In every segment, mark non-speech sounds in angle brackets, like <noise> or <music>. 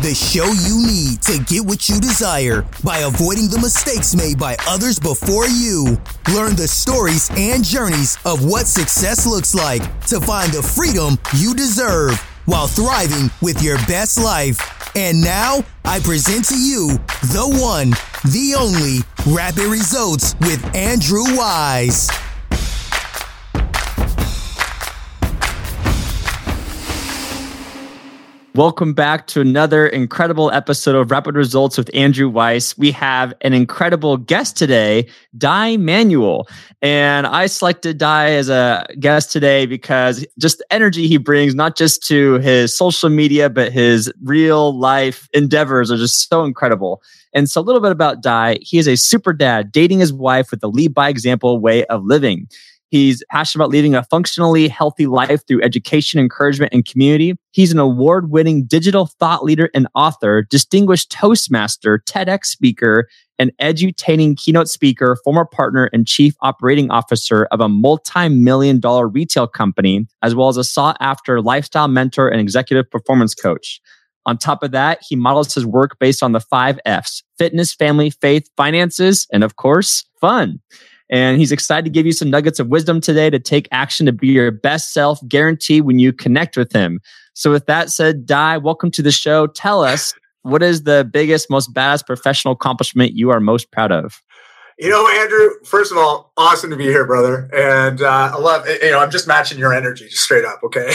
the show you need to get what you desire by avoiding the mistakes made by others before you. Learn the stories and journeys of what success looks like to find the freedom you deserve while thriving with your best life. And now I present to you the one, the only Rapid Results with Andrew Wise. Welcome back to another incredible episode of Rapid Results with Andrew Weiss. We have an incredible guest today, Dai Manuel. And I selected Dai as a guest today because just the energy he brings, not just to his social media, but his real life endeavors are just so incredible. And so, a little bit about Dai. He is a super dad, dating his wife with a lead by example way of living. He's passionate about leading a functionally healthy life through education, encouragement, and community. He's an award winning digital thought leader and author, distinguished Toastmaster, TEDx speaker, and edutaining keynote speaker, former partner and chief operating officer of a multi million dollar retail company, as well as a sought after lifestyle mentor and executive performance coach. On top of that, he models his work based on the five F's fitness, family, faith, finances, and of course, fun. And he's excited to give you some nuggets of wisdom today to take action to be your best self guarantee when you connect with him. So, with that said, Dai, welcome to the show. Tell us what is the biggest, most badass professional accomplishment you are most proud of? You know, Andrew, first of all, awesome to be here, brother. And uh, I love, you know, I'm just matching your energy just straight up. Okay. <laughs> <laughs>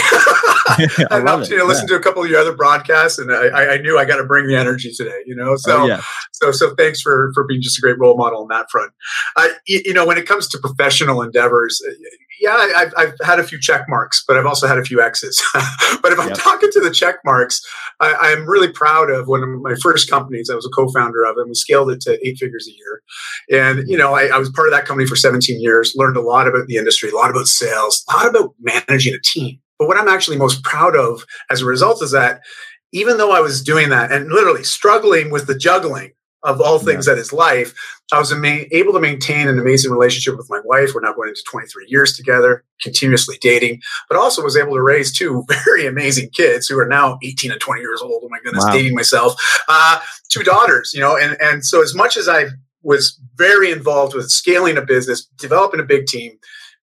I an opportunity to listen yeah. to a couple of your other broadcasts and I, I knew I got to bring the energy today, you know? So, oh, yeah. so, so thanks for, for being just a great role model on that front. Uh, you, you, know, when it comes to professional endeavors, yeah, I've, I've had a few check marks, but I've also had a few X's. <laughs> but if I'm yep. talking to the check marks, I, am really proud of one of my first companies. I was a co-founder of, and we scaled it to eight figures a year. And you know, I, I was part of that company for 17 years. Learned a lot about the industry, a lot about sales, a lot about managing a team. But what I'm actually most proud of as a result is that even though I was doing that and literally struggling with the juggling of all things yeah. that is life, I was ama- able to maintain an amazing relationship with my wife. We're now going into 23 years together, continuously dating, but also was able to raise two <laughs> very amazing kids who are now 18 and 20 years old. Oh my goodness, wow. dating myself. Uh, two daughters, you know, and, and so as much as I was very involved with scaling a business, developing a big team,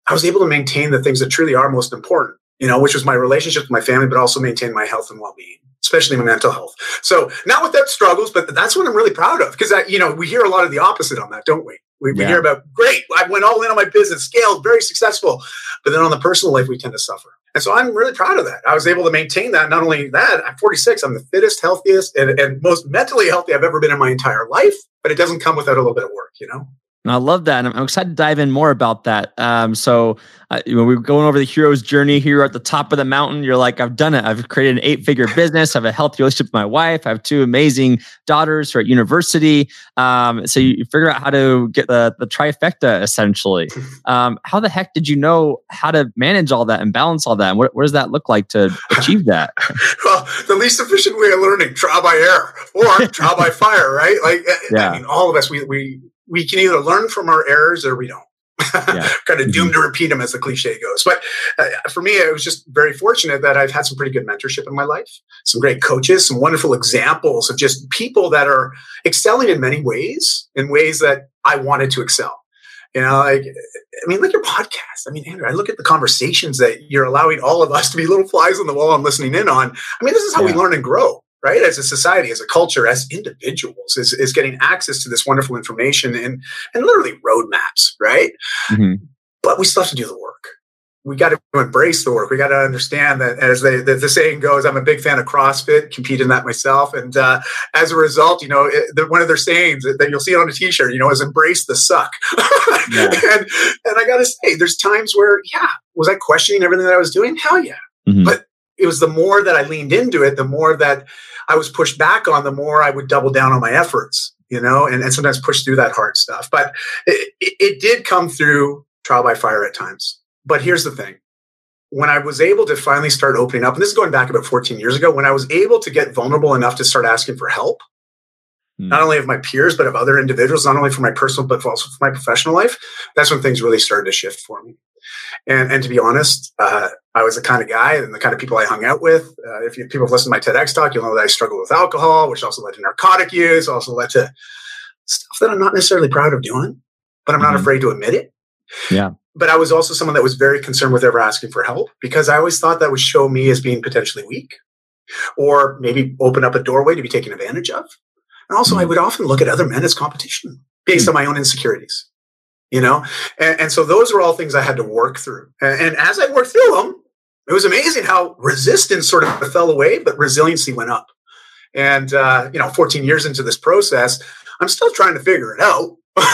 I was able to maintain the things that truly are most important, you know, which was my relationship with my family, but also maintain my health and well-being especially my mental health. So not without struggles, but that's what I'm really proud of because you know we hear a lot of the opposite on that, don't we? We, yeah. we, hear about great, I went all in on my business, scaled, very successful, but then on the personal life we tend to suffer. And so I'm really proud of that. I was able to maintain that. Not only that, I'm 46. I'm the fittest, healthiest, and, and most mentally healthy I've ever been in my entire life. But it doesn't come without a little bit of work, you know. I love that. And I'm excited to dive in more about that. Um, so, uh, you know, we're going over the hero's journey here at the top of the mountain. You're like, I've done it. I've created an eight figure <laughs> business. I have a healthy relationship with my wife. I have two amazing daughters who are at university. Um, so you, you, figure out how to get the, the trifecta essentially. <laughs> Um, how the heck did you know how to manage all that and balance all that? And what, what does that look like to achieve that? <laughs> well, the least efficient way of learning, trial by error or trial by fire, right? Like, yeah. I mean, all of us, we, we, we can either learn from our errors or we don't. Yeah. <laughs> kind of mm-hmm. doomed to repeat them as the cliche goes. But uh, for me, I was just very fortunate that I've had some pretty good mentorship in my life, some great coaches, some wonderful examples of just people that are excelling in many ways, in ways that I wanted to excel. You know, like, I mean, look at your podcast. I mean, Andrew, I look at the conversations that you're allowing all of us to be little flies on the wall and listening in on. I mean, this is how yeah. we learn and grow right as a society as a culture as individuals is, is getting access to this wonderful information and and literally roadmaps right mm-hmm. but we still have to do the work we got to embrace the work. We got to understand that, as they, the, the, saying goes, I'm a big fan of CrossFit, compete in that myself, and uh, as a result, you know, it, the, one of their sayings that, that, you'll see on a T-shirt, you know, is "embrace the suck." yeah. <laughs> and and I got to say, there's times where, yeah, was I questioning everything that I was doing? Hell yeah, mm-hmm. but it was the more that I leaned into it, the more that I was pushed back on, the more I would double down on my efforts, you know, and, and sometimes push through that hard stuff. But it, it, did come through trial by fire at times. But here's the thing when I was able to finally start opening up, and this is going back about 14 years ago, when I was able to get vulnerable enough to start asking for help, mm. not only of my peers, but of other individuals, not only for my personal, but also for my professional life, that's when things really started to shift for me. And, and to be honest, uh, I was the kind of guy and the kind of people I hung out with. Uh, if you, people have listened to my TEDx talk, you'll know that I struggled with alcohol, which also led to narcotic use, also led to stuff that I'm not necessarily proud of doing, but I'm not mm-hmm. afraid to admit it. Yeah. But I was also someone that was very concerned with ever asking for help because I always thought that would show me as being potentially weak or maybe open up a doorway to be taken advantage of. And also, mm-hmm. I would often look at other men as competition based mm-hmm. on my own insecurities you know? And, and, so those were all things i had to work through. And, and, as i worked through them it was amazing how resistance sort of fell away but resiliency went up. And uh, you know 14 years into this process i'm still trying to figure it out. <laughs>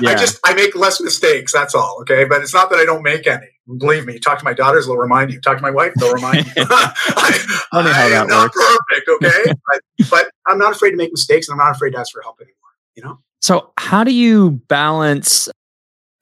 Yeah. i just i make less mistakes that's all okay? But it's not that i don't make any. Believe me talk to my daughters they'll remind you. Talk to my wife they'll remind you. <laughs> <laughs> I, I that am works. not perfect okay? But, but i'm not afraid to make mistakes and i'm not afraid to ask for help anymore you know? So how do you balance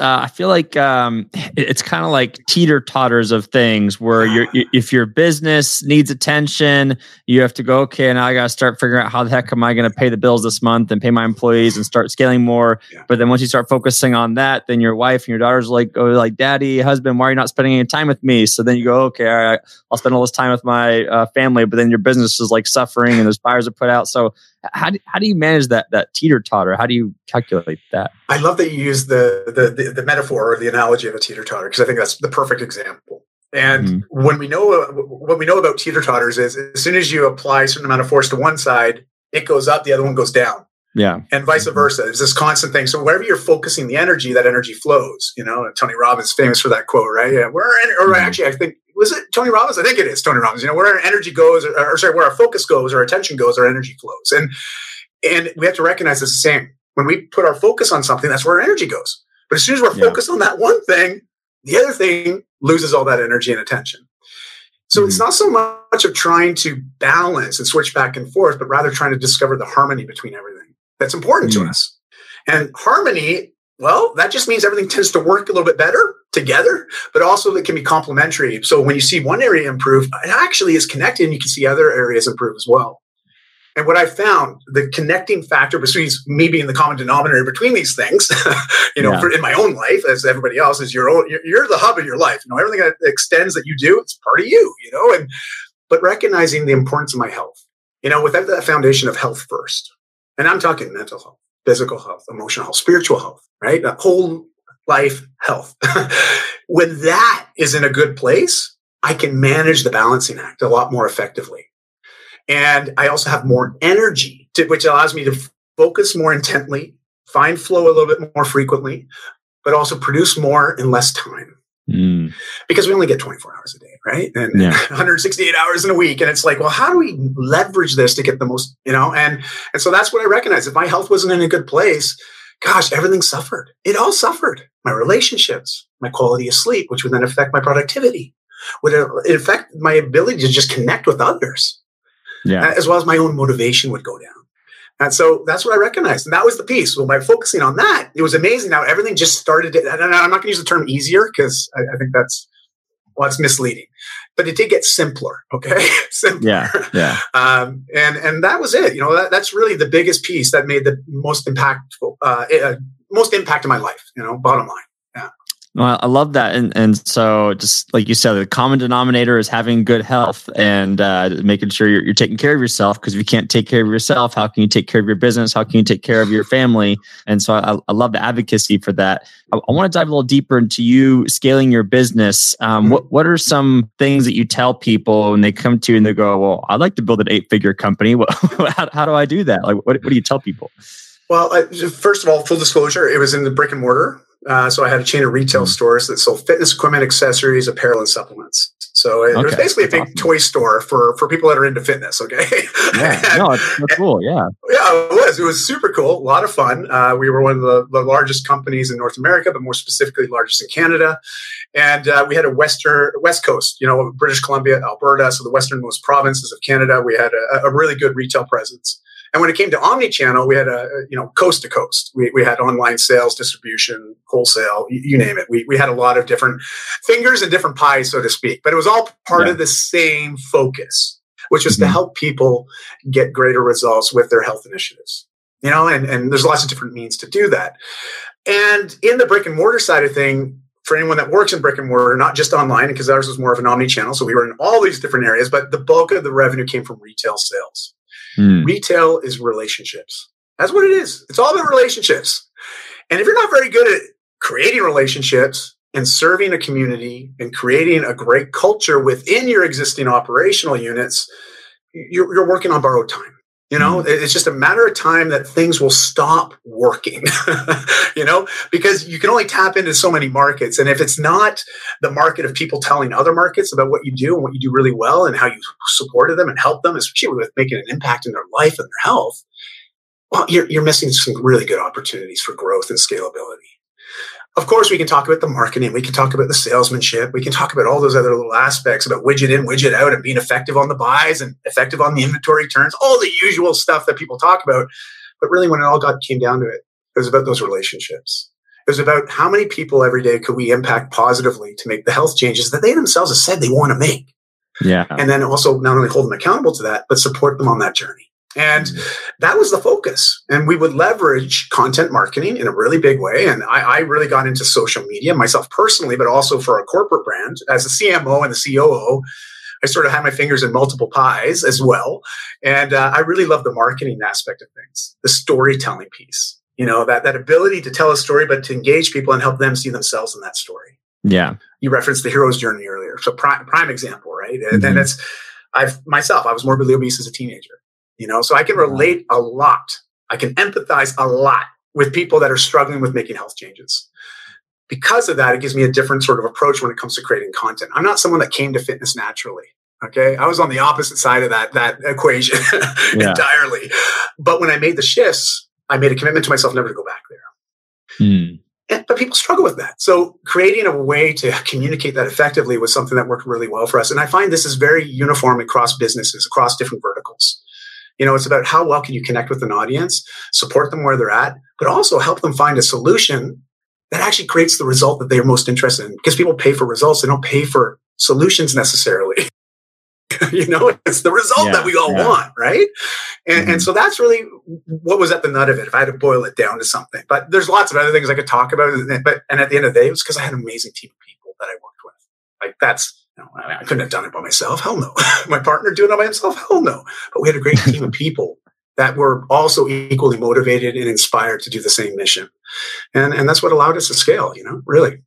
uh, I feel like um, it's kind of like teeter totters of things where you're, <sighs> if your business needs attention, you have to go, okay, now I got to start figuring out how the heck am I going to pay the bills this month and pay my employees and start scaling more. Yeah. But then once you start focusing on that, then your wife and your daughters like, go like, daddy, husband, why are you not spending any time with me? So then you go, okay, all right, I'll spend all this time with my uh, family, but then your business is like suffering and those fires are put out. So how do, how do you manage that that teeter totter? How do you calculate that? I love that you use the the, the, the metaphor or the analogy of a teeter totter because I think that's the perfect example. And mm-hmm. when we know what we know about teeter totters is as soon as you apply a certain amount of force to one side, it goes up, the other one goes down. Yeah. And vice mm-hmm. versa. It's this constant thing. So wherever you're focusing the energy, that energy flows. You know, Tony Robbins famous for that quote, right? Yeah. Where, or mm-hmm. actually, I think was it Tony Robbins? I think it is Tony Robbins. You know, where our energy goes, or, or sorry, where our focus goes, our attention goes, our energy flows. And and we have to recognize it's the same. When we put our focus on something, that's where our energy goes. But as soon as we're yeah. focused on that one thing, the other thing loses all that energy and attention. So mm-hmm. it's not so much of trying to balance and switch back and forth, but rather trying to discover the harmony between everything that's important mm-hmm. to us. And harmony, well, that just means everything tends to work a little bit better together, but also it can be complementary. So when you see one area improve, it actually is connected and you can see other areas improve as well. And what I found, the connecting factor between me being the common denominator between these things, <laughs> you know, yeah. for, in my own life, as everybody else is your own, you're, you're, the hub of your life. You know, everything that extends that you do, it's part of you, you know, and, but recognizing the importance of my health, you know, without that foundation of health first, and I'm talking mental health, physical health, emotional health, spiritual health, right? That whole life health. <laughs> when that is in a good place, I can manage the balancing act a lot more effectively. And I also have more energy, to, which allows me to focus more intently, find flow a little bit more frequently, but also produce more in less time. Mm. Because we only get 24 hours a day, right? And yeah. <laughs> 168 hours in a week. And it's like, well, how do we leverage this to get the most, you know? And and so that's what I recognize. If my health wasn't in a good place, gosh, everything suffered. It all suffered. My relationships, my quality of sleep, which would then affect my productivity, would uh, affect my ability to just connect with others yeah. Uh, as well as my own motivation would go down. And so that's what I recognized. And that was the piece. Well, by focusing on that, it was amazing Now everything just started. To, and I'm not going to use the term easier because I, I, think that's, well, it's misleading. But it did get simpler. Okay. <laughs> simpler. Yeah. Yeah. Um, and, and that was it. You know, that, that's really the biggest piece that made the most impactful, uh, uh, most impact in my life, you know, bottom line. Well, I love that, and and so just like you said, the common denominator is having good health and uh, making sure you're, you're taking care of yourself. Because if you can't take care of yourself, how can you take care of your business? How can you take care of your family? And so I, I love the advocacy for that. I, I want to dive a little deeper into you scaling your business. Um, what what are some things that you tell people when they come to you and they go, "Well, I'd like to build an eight figure company. <laughs> how, how do I do that? Like, what what do you tell people?" Well, first of all, full disclosure, it was in the brick and mortar. Uh, so I had a chain of retail mm-hmm. stores that sold fitness equipment, accessories, apparel, and supplements. So it, okay. was basically a big awesome. toy store for for people that are into fitness. Okay. Yeah. and, <laughs> no, it's, it's cool. Yeah. Yeah, it was. It was super cool. A lot of fun. Uh, we were one of the, the, largest companies in North America, but more specifically, largest in Canada. And uh, we had a western West Coast, you know, British Columbia, Alberta, so the westernmost provinces of Canada. We had a, a really good retail presence. And when it came to omni-channel, we had a, you know, coast to coast. We, we had online sales, distribution, wholesale, you, you, name it. We, we had a lot of different fingers and different pies, so to speak, but it was all part yeah. of the same focus, which was mm-hmm. to help people get greater results with their health initiatives. You know, and, and there's lots of different means to do that. And in the brick and mortar side of thing, for anyone that works in brick and mortar, not just online, because ours was more of an omni channel. So we were in all these different areas, but the bulk of the revenue came from retail sales. Mm. Retail is relationships. That's what it is. It's all about relationships. And if you're not very good at creating relationships and serving a community and creating a great culture within your existing operational units, you're, you're working on borrowed time. You know, mm. it's just a matter of time that things will stop working, <laughs> you know, because you can only tap into so many markets. And if it's not the market of people telling other markets about what you do and what you do really well and how you supported them and helped them, especially with making an impact in their life and their health, well, you're, you're missing some really good opportunities for growth and scalability. Of course, we can talk about the marketing. We can talk about the salesmanship. We can talk about all those other little aspects about widget in, widget out, and being effective on the buys and effective on the inventory turns, all the usual stuff that people talk about. But really, when it all got came down to it, it was about those relationships. It was about how many people every day could we impact positively to make the health changes that they themselves have said they want to make. Yeah. And then also not only hold them accountable to that, but support them on that journey. And that was the focus. And we would leverage content marketing in a really big way. And I, I, really got into social media myself personally, but also for a corporate brand. As a CMO and the COO, I sort of had my fingers in multiple pies as well. And uh, I really love the marketing aspect of things, the storytelling piece. You know, that, that ability to tell a story, but to engage people and help them see themselves in that story. Yeah. You referenced the hero's journey earlier. So prime, prime example, right? And, mm-hmm. and it's, I've myself, I was morbidly obese as a teenager you know? So i can relate a lot. I can empathize a lot with people that are struggling with making health changes. Because of that it gives me a different sort of approach when it comes to creating content. I'm not someone that came to fitness naturally okay? I was on the opposite side of that that equation <laughs> yeah. entirely. But when i made the shifts i made a commitment to myself never to go back there. Mm. and, but people struggle with that. So creating a way to communicate that effectively was something that worked really well for us. And i find this is very uniform across businesses across different verticals you know, it's about how well can you connect with an audience, support them where they're at, but also help them find a solution that actually creates the result that they're most interested in. Because people pay for results, they don't pay for solutions necessarily. <laughs> you know, it's the result yeah, that we all yeah. want, right? And, mm-hmm. and so that's really what was at the nut of it. If I had to boil it down to something, but there's lots of other things I could talk about. But and at the end of the day, it was because I had an amazing team of people that I worked with. Like that's no, I, mean, I couldn't have done it by myself. Hell no. <laughs> My partner doing it by himself. Hell no. But we had a great <laughs> team of people that were also equally motivated and inspired to do the same mission. And, and that's what allowed us to scale, you know, really.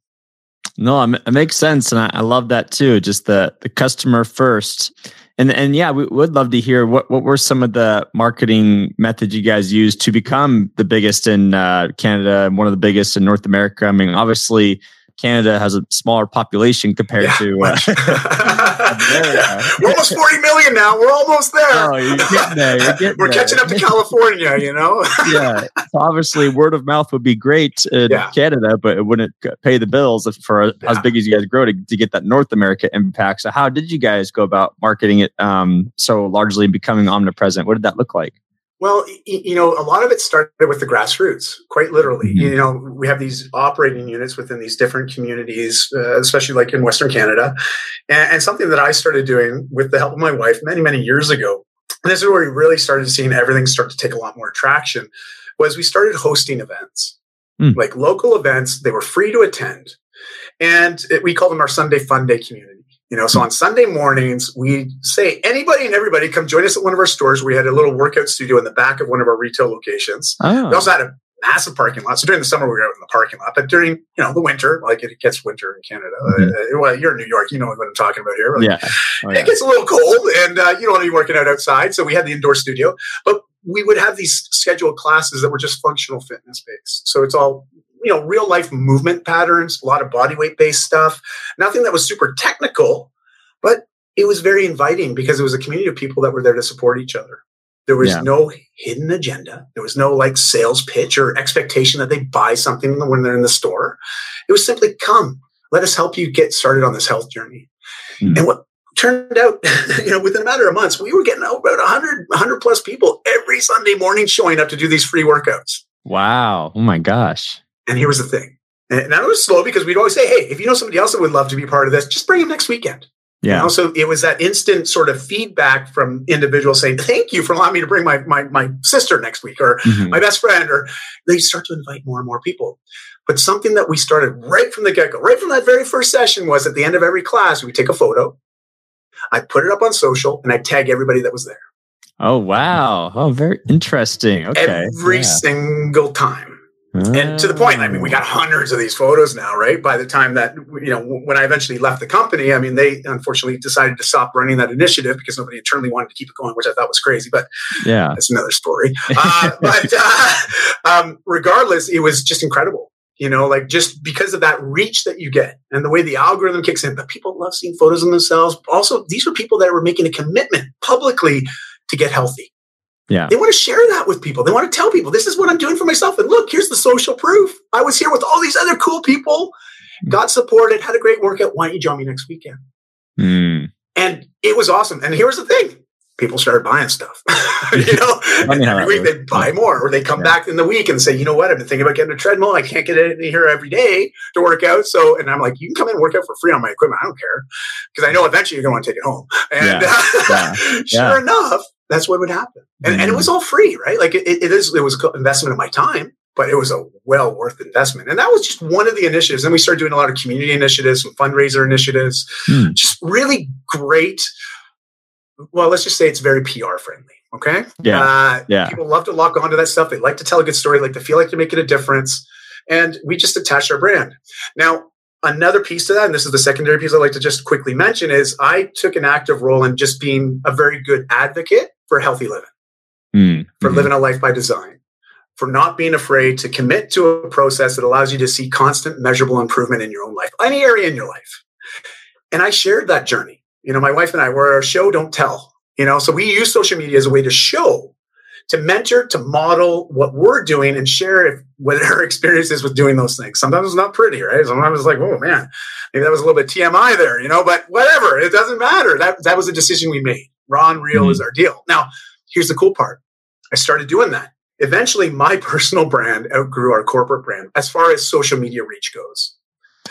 No, it makes sense. And I, I love that too. Just the, the customer first. And, and yeah, we would love to hear what, what were some of the marketing methods you guys used to become the biggest in uh, Canada and one of the biggest in North America. I mean, obviously, Canada has a smaller population compared yeah, to uh, <laughs> We're almost 40 million now. We're almost there. Oh, you're getting there. You're <laughs> getting We're there. catching up to <laughs> California, you know? yeah. So obviously, word of mouth would be great in yeah. Canada, but it wouldn't pay the bills for yeah. as big as you guys grow to, to get that North America impact. So, how did you guys go about marketing it um, so largely becoming omnipresent? What did that look like? Well, you know, a lot of it started with the grassroots, quite literally. Mm-hmm. You know, we have these operating units within these different communities, uh, especially like in Western Canada. And, and, something that I started doing with the help of my wife many, many years ago, and this is where we really started seeing everything start to take a lot more traction, was we started hosting events, mm. like local events. They were free to attend. And it, we call them our Sunday Fun Day community. You know, so on Sunday mornings, we say anybody and everybody come join us at one of our stores. We had a little workout studio in the back of one of our retail locations. Oh. We also had a massive parking lot. So during the summer, we were out in the parking lot, but during you know the winter, like it gets winter in Canada. Mm-hmm. Uh, well, you're in New York, you know what I'm talking about here. Like, yeah. Oh, yeah. it gets a little cold, and uh, you don't want to be working out outside. So we had the indoor studio, but we would have these scheduled classes that were just functional fitness based. So it's all you know real life movement patterns, a lot of body weight based stuff. Nothing that was super technical, but it was very inviting because it was a community of people that were there to support each other. There was yeah. no hidden agenda. There was no like sales pitch or expectation that they buy something when they're in the store. It was simply come, let us help you get started on this health journey. Mm. And what turned out, <laughs> you know, within a matter of months, we were getting about 100, 100 plus people every Sunday morning showing up to do these free workouts. Wow. Oh my gosh. And here was the thing. And I was slow because we'd always say, hey, if you know somebody else that would love to be part of this, just bring them next weekend. Yeah. You know, so it was that instant sort of feedback from individuals saying, thank you for allowing me to bring my, my, my sister next week or mm-hmm. my best friend, or they start to invite more and more people. But something that we started right from the get go, right from that very first session was at the end of every class, we take a photo. I put it up on social and I tag everybody that was there. Oh, wow. Oh, very interesting. Okay. Every yeah. single time. And to the point, I mean, we got oh. hundreds of these photos now, right? By the time that, you know, when I eventually left the company, I mean, they unfortunately decided to stop running that initiative because nobody internally wanted to keep it going, which I thought was crazy, but yeah, that's another story. Uh, <laughs> but uh, um, regardless, it was just incredible. You know, like just because of that reach that you get and the way the algorithm kicks in, but people love seeing photos of themselves. Also, these were people that were making a commitment publicly to get healthy yeah. They want to share that with people. They want to tell people this is what I'm doing for myself. And look, here's the social proof. I was here with all these other cool people, mm. got supported, had a great workout. Why don't you join me next weekend? Mm. And it was awesome. And here's the thing people started buying stuff. <laughs> you know, every week they buy more, or they come yeah. back in the week and say, you know what, I've been thinking about getting a treadmill. I can't get it in here every day to work out. So, and I'm like, you can come in and work out for free on my equipment. I don't care because I know eventually you're going to want to take it home. And yeah. <laughs> Yeah. sure enough, that's what would happen. And, mm-hmm. and it was all free, right? Like it, it is, it was investment of my time, but it was a well worth investment. And that was just one of the initiatives. And we started doing a lot of community initiatives, some fundraiser initiatives, mm. just really great. Well, let's just say it's very PR friendly. Okay. Yeah. Uh, yeah. People love to lock onto that stuff. They like to tell a good story, like to feel like they're making a difference. And we just attach our brand. Now, another piece to that, and this is the secondary piece I'd like to just quickly mention, is I took an active role in just being a very good advocate for healthy living, mm. for mm-hmm. living a life by design, for not being afraid to commit to a process that allows you to see constant measurable improvement in your own life, any area in your life. And I shared that journey. You know, my wife and I were a show, don't tell. You know, so we use social media as a way to show to mentor, to model what we're doing and share if, what our <laughs> experience is with doing those things. Sometimes it's not pretty, right? Sometimes it's like, oh man, maybe that was a little bit TMI there, you know, but whatever, it doesn't matter. That, that was a decision we made. Raw and real mm-hmm. is our deal. Now, here's the cool part. I started doing that. Eventually, my <laughs> personal brand outgrew our corporate brand as far as social media reach goes.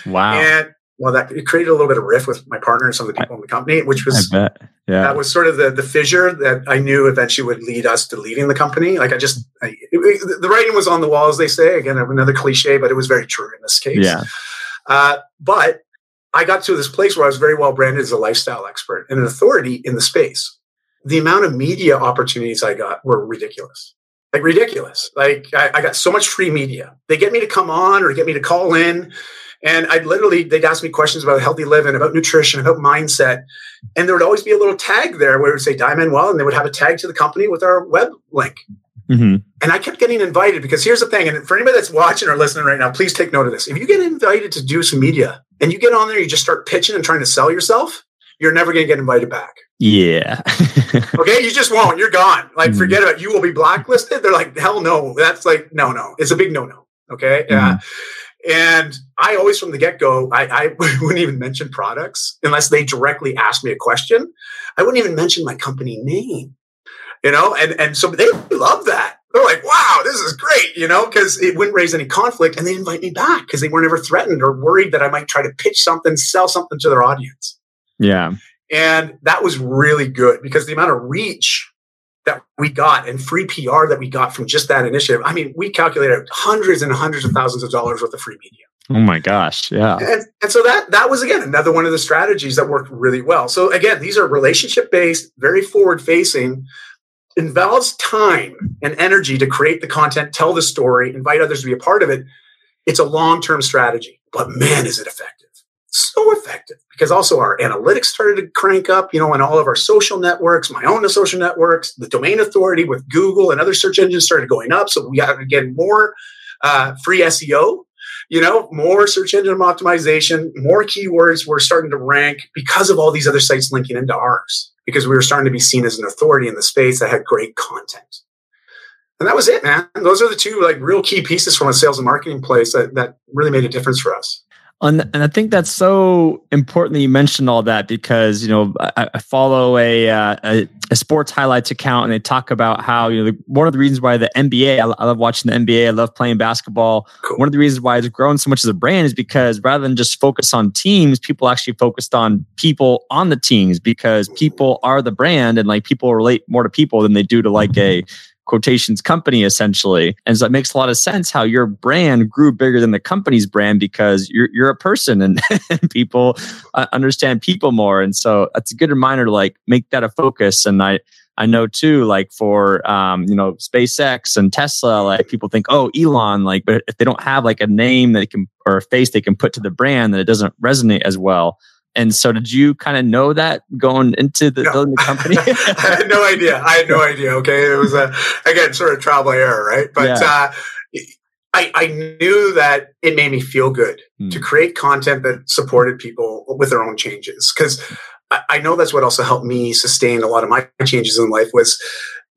Wow. And well, that it created a little bit of riff with my partner and some of the people I, in the company, which was yeah, that was sort of the the fissure that I knew eventually would lead us to leaving the company. Like I just I, it, it, the writing was on the wall, as they say. Again, another cliche, but it was very true in this case. Yeah. Uh, but I got to this place where I was very well branded as a lifestyle expert and an authority in the space. The amount of media opportunities I got were ridiculous. Like ridiculous. Like I, I got so much free media. They get me to come on or get me to call in and I'd literally, they'd ask me questions about healthy living, about nutrition, about mindset. And there would always be a little tag there where it would say Dai Manuel, and they would have a tag to the company with our web link. Mm-hmm. And I kept getting invited because here's the thing. And for anybody that's watching or listening right now, please take note of this. If you get invited to do some media and you get on there, you just start pitching and trying to sell yourself, you're never going to get invited back. Yeah. <laughs> okay. You just won't. You're gone. Like, mm-hmm. forget about it. You will be blacklisted. They're like, hell no. That's like, no, no. It's a big no, no. Okay. Yeah. Mm-hmm. And I always, from the get go, I, I, <laughs> wouldn't even mention products unless they directly asked me a question. I wouldn't even mention my company name, you know, and, and so they love that. They're like, wow, this is great, you know, because it wouldn't raise any conflict. And they invite me back because they were never threatened or worried that I might try to pitch something, sell something to their audience. Yeah. And that was really good because the amount of reach that we got and free PR that we got from just that initiative. I mean, we calculated hundreds and hundreds of thousands of dollars worth of free media. Oh my gosh. Yeah. And, and so that that was again another one of the strategies that worked really well. So again, these are relationship based, very forward facing, involves time and energy to create the content, tell the story, invite others to be a part of it. It's a long term strategy, but man, is it effective so effective because also our analytics started to crank up, you know, and all of our social networks, my own social networks, the domain authority with Google and other search engines started going up. So we got again more uh, free SEO, you know, more search engine optimization, more keywords were starting to rank because of all these other sites linking into ours because we were starting to be seen as an authority in the space that had great content. And that was it, man. Those are the two like real key pieces from a sales and marketing place that, that really made a difference for us. And, and I think that's so important that you mentioned all that because you know I, I follow a, uh, a, a sports highlights account and they talk about how you know one of the reasons why the NBA I, I love watching the NBA I love playing basketball cool. one of the reasons why it's grown so much as a brand is because rather than just focus on teams people actually focused on people on the teams because people are the brand and like people relate more to people than they do to like a quotations company essentially. And so it makes a lot of sense how your brand grew bigger than the company's brand because you're, you're a person <laughs> and, people uh, understand people more. And so that's a good reminder to like make that a focus. And I, I know too, like for um, you know SpaceX and Tesla, like people think, oh, Elon, like, but if they don't have like a name that they can or a face they can put to the brand, then it doesn't resonate as well. And so, did you kind of know that going into the, no. the company? <laughs> I had no idea. I had no idea. Okay, it was a again sort of trial by error, right? But yeah. uh, I, I knew that it made me feel good mm. to create content that supported people with their own changes because I know that's what also helped me sustain a lot of my changes in life was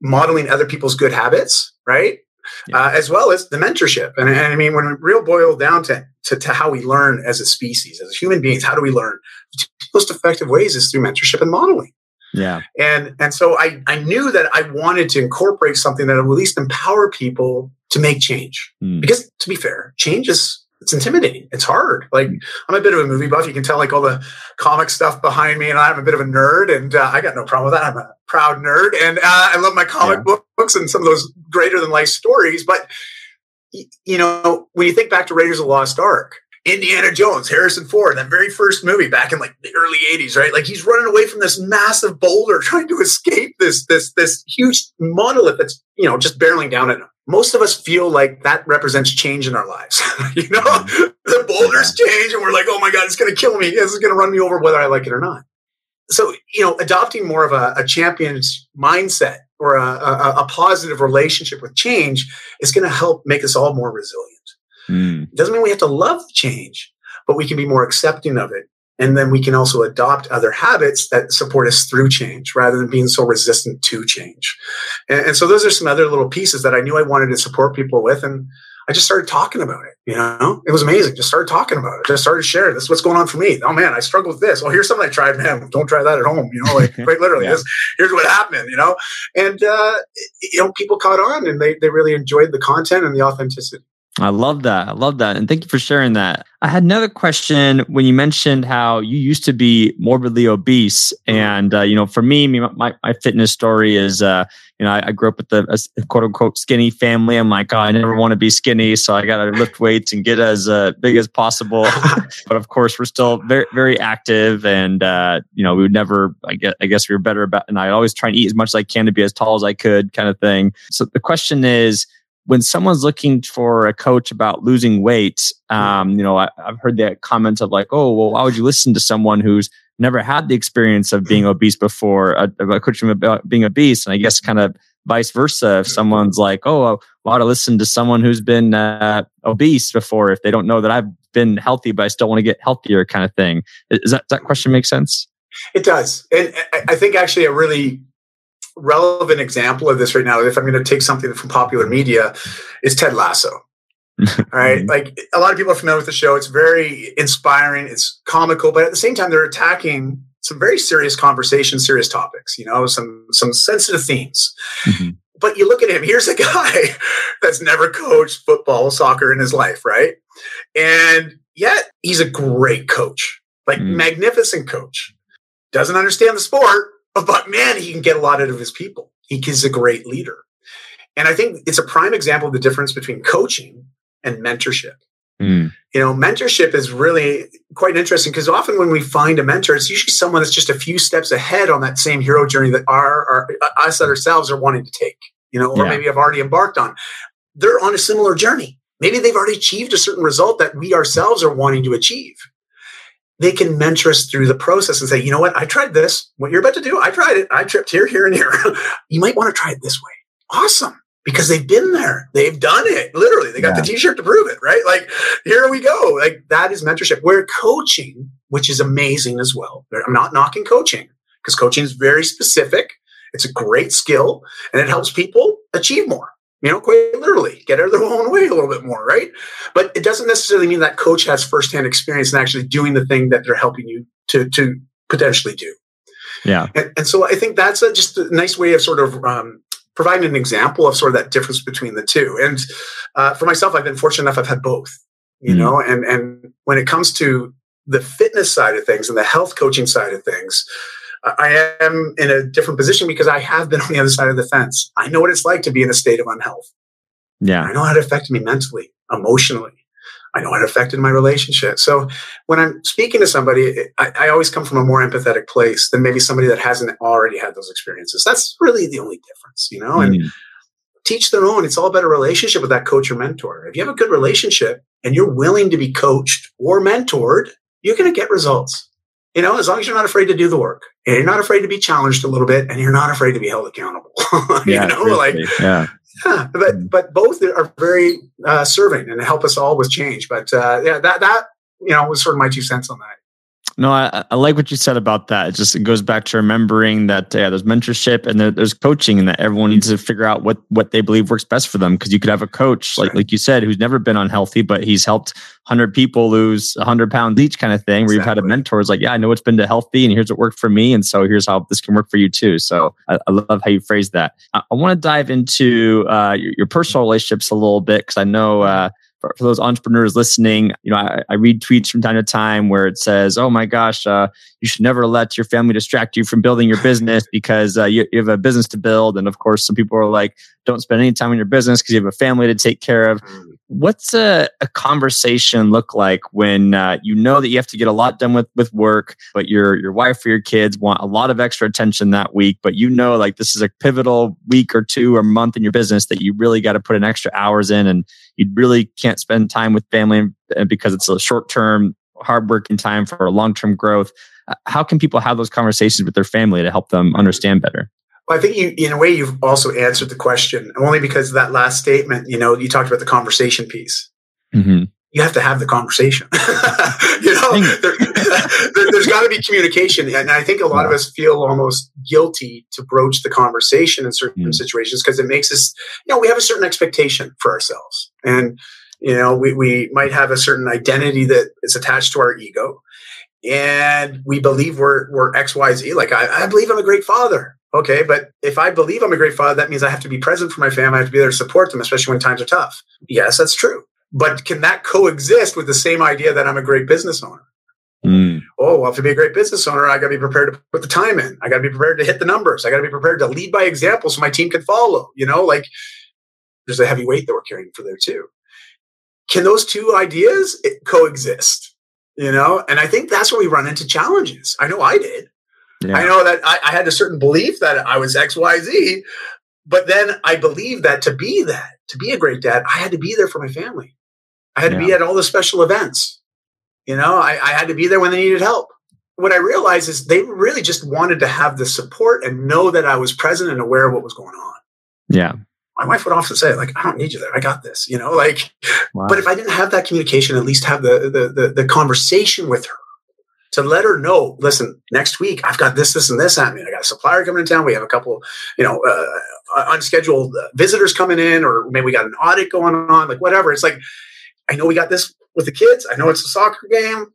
modeling other people's good habits, right? Yeah. Uh, as well as the mentorship. And, and, I mean, when we real boil down to, to, to, how we learn as a species, as human beings, how do we learn? The most effective ways is through mentorship and modeling. Yeah. And and so I, I knew that I wanted to incorporate something that would at least empower people to make change. Mm. Because to be fair, change is it's intimidating. It's hard. Like I'm a bit of a movie buff. You can tell like all the comic stuff behind me, and I'm a bit of a nerd, and uh, I got no problem with that. I'm a proud nerd, and uh, I love my comic yeah. books and some of those greater than life stories. But you know, when you think back to Raiders of the Lost Ark, Indiana Jones, Harrison Ford, that very first movie back in like the early 80s, right? Like he's running away from this massive boulder <laughs> trying to escape this this this huge monolith that's, you know, just barreling down at him. Most of us feel like that represents change in our lives. <laughs> you know, mm-hmm. <laughs> the boulders change and we're like, "Oh my god, it's going to kill me. This is going to run me over whether I like it or not." So, you know, adopting more of a, a champion's mindset or a, a, a positive relationship with change is going to help make us all more resilient. Mm. Doesn't mean we have to love change, but we can be more accepting of it. And then we can also adopt other habits that support us through change rather than being so resistant to change. And, and, so those are some other little pieces that I knew I wanted to support people with. And I just started talking about it. You know, it was amazing. Just started talking about it. Just started sharing. This is what's going on for me. Oh man, I struggle with this. Oh, here's something I tried. Man, don't try that at home. You know, like <laughs> quite literally. yeah. this, here's what happened. You know, and uh, you know, people caught on and they they really enjoyed the content and the authenticity. I love that. I love that. And thank you for sharing that. I had another question when you mentioned how you used to be morbidly obese. And, uh, you know, for me, my, my fitness story is, uh, you know, I, I, grew up with a, a, quote unquote skinny family. I'm like, oh, I never want to be skinny. So I got to lift weights and get as uh, big as possible. <laughs> but of course, we're still very, very active. And, uh, you know, we would never, I guess, I guess we were better about, and I always try and eat as much as I can to be as tall as I could kind of thing. So the question is, when someone's looking for a coach about losing weight, mm-hmm. um, you know, I, have heard that comment of like, oh, well, why would you listen to someone who's never had the experience of being mm-hmm. obese before, uh, a, about uh, coaching about being obese? And I guess kind of vice versa. If mm-hmm. someone's like, oh, I ought to listen to someone who's been uh, obese before if they don't know that I've been healthy, but I still want to get healthier kind of thing. Does that, does that question make sense? It does. And I think actually a really relevant example of this right now, if I'm going to take something from popular media, is Ted Lasso. All <laughs> right. Like a lot of people are familiar with the show. It's very inspiring. It's comical, but at the same time, they're attacking some very serious conversations, serious topics, you know, some, some sensitive themes. Mm-hmm. But you look at him, here's a guy <laughs> that's never coached football, soccer in his life, right? And yet he's a great coach, like mm-hmm. magnificent coach. Doesn't understand the sport, but man, he can get a lot out of his people. He is a great leader. And I think it's a prime example of the difference between coaching and mentorship. Mm. You know, mentorship is really quite interesting because often when we find a mentor, it's usually someone that's just a few steps ahead on that same hero journey that our, our us ourselves are wanting to take, you know, or yeah. maybe have already embarked on. They're on a similar journey. Maybe they've already achieved a certain result that we ourselves are wanting to achieve they can mentor us through the process and say, you know what, I tried this. What you're about to do, I tried it. I tripped here, here, and here. <laughs> you might want to try it this way. Awesome. Because they've been there. They've done it. Literally, they got yeah. the t-shirt to prove it, right? Like, here we go. Like that is mentorship. Where coaching, which is amazing as well. I'm not knocking coaching because coaching is very specific. It's a great skill and it helps people achieve more you know, quite literally get out of their <laughs> own way a little bit more, right? But it doesn't necessarily mean that coach has firsthand experience in actually doing the thing that they're helping you to to potentially do. Yeah, and, and so I think that's a, just a nice way of sort of um, providing an example of sort of that difference between the two. And uh, for myself, I've been fortunate enough; I've had both. You mm know, and and when it comes to the fitness side of things and the health coaching side of things, I am in a different position because I have been on the other side of the fence. I know what it's like to be in a state of unhealth. Yeah. I know how it affected me mentally, emotionally. I know how it affected my relationship. So when I'm speaking to somebody, I, I, always come from a more empathetic place than maybe somebody that hasn't already had those experiences. That's really the only difference, you know? Mm. And teach their own. It's all about a relationship with that coach or mentor. If you have a good relationship and you're willing to be coached or mentored, you're going to get results. You know, as long as you're not afraid to do the work and you're not afraid to be challenged a little bit and you're not afraid to be held accountable. <laughs> yeah, you know, like, yeah. Yeah, but mm. but both are very uh, serving and help us all with change. But uh, yeah, that that you know was sort of my two cents on that. No, I, I, like what you said about that. It just it goes back to remembering that yeah, there's mentorship and there, there's coaching, and that everyone needs to figure out what what they believe works best for them. Because you could have a coach, like like you said, who's never been unhealthy, but he's helped hundred people lose hundred pounds each, kind of thing. Where exactly. you've had a mentor is like, yeah, I know what's been to healthy, and here's what worked for me, and so here's how this can work for you too. So I, I love how you phrase that. I, I want to dive into uh, your, your, personal relationships a little bit because I know. Uh, for, for, those entrepreneurs listening, you know, I, I, read tweets from time to time where it says, "Oh my gosh, uh, you should never let your family distract you from building your business <laughs> because uh, you, you, have a business to build." And of course, some people are like, "Don't spend any time on your business because you have a family to take care of." What's a, a conversation look like when uh, you know that you have to get a lot done with with work, but your your wife or your kids want a lot of extra attention that week, but you know like this is a pivotal week or two or month in your business that you really got to put in extra hours in, and you really can't spend time with family because it's a short term, hard working time for long term growth. Uh, how can people have those conversations with their family to help them understand better? Well, I think you, in a way, you've also answered the question only because of that last statement. You know, you talked about the conversation piece. Mm-hmm. You have to have the conversation. <laughs> you know, there, has got to be communication, and I think a lot of us feel almost guilty to broach the conversation in certain mm-hmm. situations because it makes us, you know, we have a certain expectation for ourselves, and you know, we we might have a certain identity that is attached to our ego, and we believe we're we're X Y Z. Like I, I believe I'm a great father Okay, but if I believe I'm a great father, that means I have to be present for my family. I have to be there to support them, especially when times are tough. Yes, that's true. But can that coexist with the same idea that I'm a great business owner? Mm. Oh, well, to be a great business owner, I got to be prepared to put the time in. I got to be prepared to hit the numbers. I got to be prepared to lead by example so my team can follow. You know, like there's a heavy weight that we're carrying for there too. Can those two ideas coexist? You know, and I think that's where we run into challenges. I know I did. Yeah. I know that I, I, had a certain belief that I was X, Y, Z, but then I believed that to be that, to be a great dad, I had to be there for my family. I had yeah. to be at all the special events. You know, I, I had to be there when they needed help. What I realized is they really just wanted to have the support and know that I was present and aware of what was going on. Yeah. My wife would often say, like, I don't need you there. I got this, you know, like, wow. but if I didn't have that communication, at least have the, the, the, the conversation with her to let her know, listen, next week I've got this, this, and this happening. I got a supplier coming in town. We have a couple, you know, uh, unscheduled uh, visitors coming in, or maybe we got an audit going on, like whatever. It's like, I know we got this with the kids. I know it's a soccer game,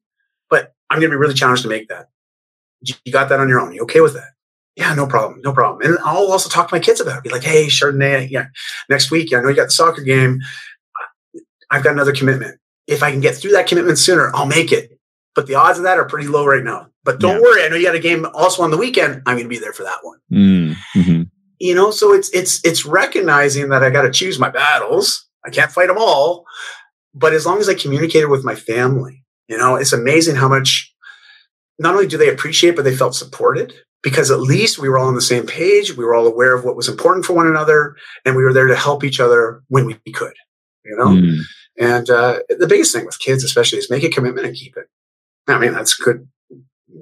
but I'm going to be really challenged to make that. You got that on your own. You okay with that? Yeah, no problem, no problem. And I'll also talk to my kids about it. Be like, hey, Chardonnay, yeah, next week, I know you got the soccer game. I've got another commitment. If I can get through that commitment sooner, I'll make it but the odds of that are pretty low right now. But don't yeah. worry, I know you got a game also on the weekend. I'm going to be there for that one. Mm-hmm. You know, so it's it's it's recognizing that I got to choose my battles. I can't fight them all, but as long as I communicated with my family, you know, it's amazing how much not only do they appreciate, but they felt supported because at least we were all on the same page. We were all aware of what was important for one another, and we were there to help each other when we could. You know. Mm. And uh, the biggest thing with kids, especially, is make a commitment and keep it. I mean, that's good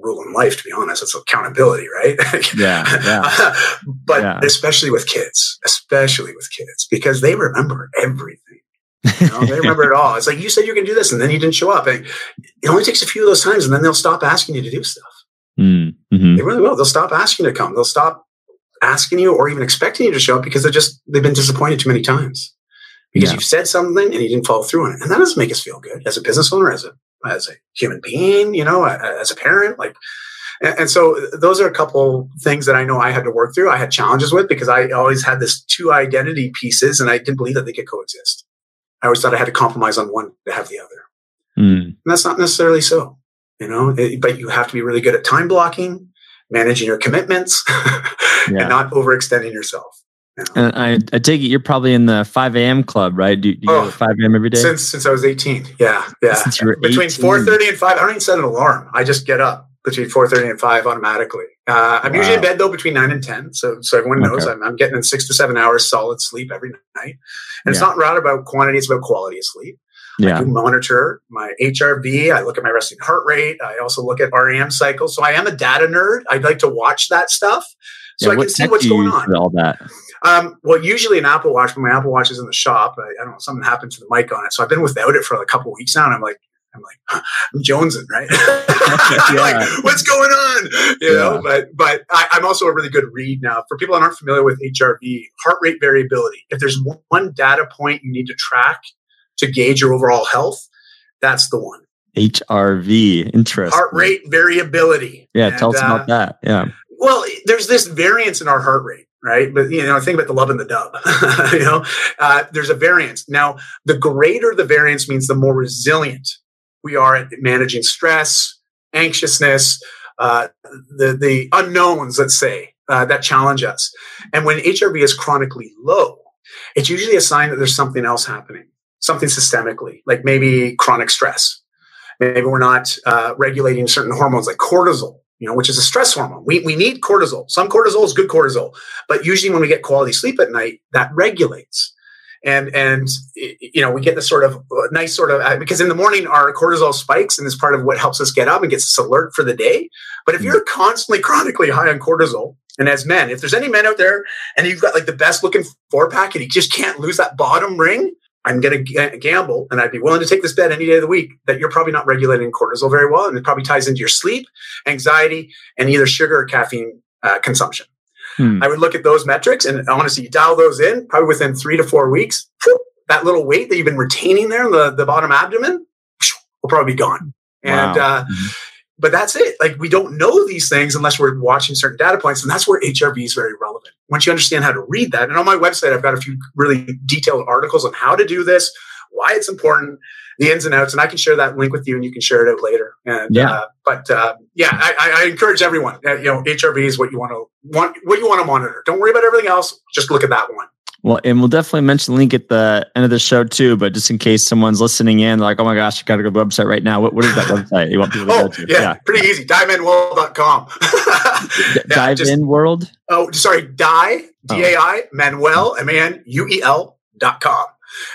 rule in life, to be honest. It's accountability, right? <laughs> Yeah. yeah. <laughs> but yeah. especially with kids, especially with kids, because they remember everything. You know, they remember it all. It's like you said you're going to do this, and then you didn't show up. And it only takes a few of those times, and then they'll stop asking you to do stuff. Mm-hmm. They really will. They'll stop asking you to come. They'll stop asking you or even expecting you to show up because they're just they've been disappointed too many times because yeah. you've said something and you didn't follow through on it, and that doesn't make us feel good as a business owner, as a as a human being, you know, as a parent, like, and, so those are a couple things that I know I had to work through. I had challenges with because I always had this two identity pieces and I didn't believe that they could coexist. I always thought I had to compromise on one to have the other. Mm. And that's not necessarily so, you know, it, but you have to be really good at time blocking. managing your commitments, <laughs> yeah. and not overextending yourself. And I, I take it you're probably in the 5 a.m. club, right? Do, do you oh, go 5 a.m. every day? Since since I was 18. Yeah. Yeah. Since you were Between 4.30 and 5, I don't even set an alarm. I just get up between 4.30 and 5 automatically. Uh, I'm wow. usually in bed though between 9 and 10. So so everyone knows okay. I'm, I'm, getting in six to seven hours solid sleep every night. And yeah. it's not about quantity, it's about quality of sleep. Yeah. I do monitor my HRV. I look at my resting heart rate. I also look at REM cycles. So I am a data nerd. I'd like to watch that stuff so yeah, I can see what's going on. All that. Um, well, usually an Apple Watch, but my Apple Watch is in the shop. I, I, don't know, something happened to the mic on it. So I've been without it for like a couple weeks now. And I'm like, I'm like, I'm jonesing, right? <laughs> <laughs> like, what's going on? You yeah. know, but but I, am also a really good read now. For people that aren't familiar with HRV, heart rate variability. If there's one data point you need to track to gauge your overall health, that's the one. HRV, interesting. Heart rate variability. Yeah, and, tell us uh, about that. Yeah. Well, there's this variance in our heart rate right? But you know, think about the lub and the dub. <laughs> you know, uh, there's a variance. Now, the greater the variance means the more resilient we are at managing stress, anxiousness, uh, the the unknowns, let's say, uh, that challenge us. And when HRV is chronically low, it's usually a sign that there's something else happening, something systemically, like maybe chronic stress. Maybe we're not uh, regulating certain hormones like cortisol you know, which is a stress hormone. We, we need cortisol. Some cortisol is good cortisol, but usually when we get quality sleep at night, that regulates. And, and, you know, we get this sort of uh, nice sort of, uh, because in the morning our cortisol spikes and it's part of what helps us get up and gets us alert for the day. But if hmm. you're constantly chronically high on cortisol, and as men, if there's any men out there and you've got like the best looking four pack and you just can't lose that bottom ring, I'm going to gamble and I'd be willing to take this bet any day of the week that you're probably not regulating cortisol very well. And it probably ties into your sleep, anxiety, and either sugar or caffeine uh, consumption. Hmm. I would look at those metrics and honestly, you dial those in probably within three to four weeks. Whoop, that little weight that you've been retaining there in the, the bottom abdomen will probably be gone. And, wow. uh, mm-hmm but that's it. Like we don't know these things unless we're watching certain data points. And that's where HRV is very relevant. Once you understand how to read that, and on my website, I've got a few really detailed articles on how to do this, why it's important, the ins and outs, and I can share that link with you and you can share it out later. And, yeah. Uh, but, uh, yeah, I, I, encourage everyone, uh, you know, HRV is what you want to want, what you want to monitor. Don't worry about everything else. Just look at that one. Well, and we'll definitely mention the link at the end of the show too. But just in case someone's listening in, like, oh my gosh, you got to go to the website right now. What, what is that <laughs> website you want people to oh, go to? Yeah, yeah. pretty easy. DaiManuel.com. <laughs> yeah, Dive just, in world. Oh, sorry. Die, D A I, Manuel, M A N U E L dot com.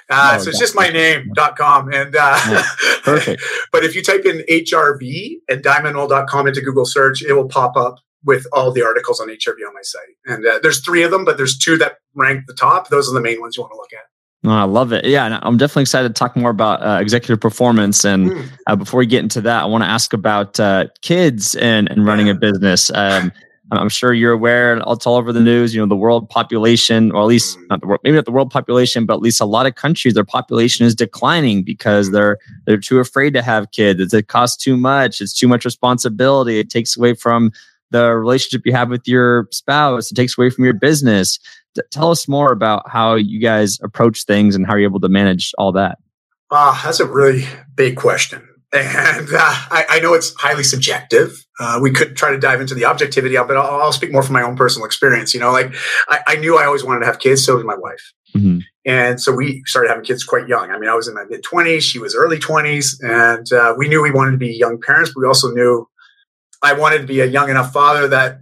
Uh, oh, so it's just my name.com. And uh, yeah, <laughs> perfect. but if you type in HRV and DaiManuel.com into Google search, it will pop up with all the articles on HRV on my site. And uh, there's three of them, but there's two that rank the top. Those are the main ones you want to look at. Oh, I love it. Yeah, and I'm definitely excited to talk more about uh, executive performance. And mm. uh, before we get into that, I want to ask about uh, kids and, and running yeah. a business. Um, I'm sure you're aware, it's all over the news. You know, the world population, or at least hmm. not the world, maybe not the world population, but at least a lot of countries, their population is declining because they're they're too afraid to have kids. It costs too much. It's too much responsibility. It takes away from the relationship you have with your spouse. It takes away from your business. T- tell us more about how you guys approach things and how you're able to manage all that. Uh, that's a really big question. And uh, I, I, know it's highly subjective. Uh, we could try to dive into the objectivity of it. I'll, I'll, speak more from my own personal experience. You know, like I, I knew I always wanted to have kids. So did my wife. Mm-hmm. And so we started having kids quite young. I mean, I was in my mid 20s, she was early 20s, and uh, we knew we wanted to be young parents, but we also knew I wanted to be a young enough father that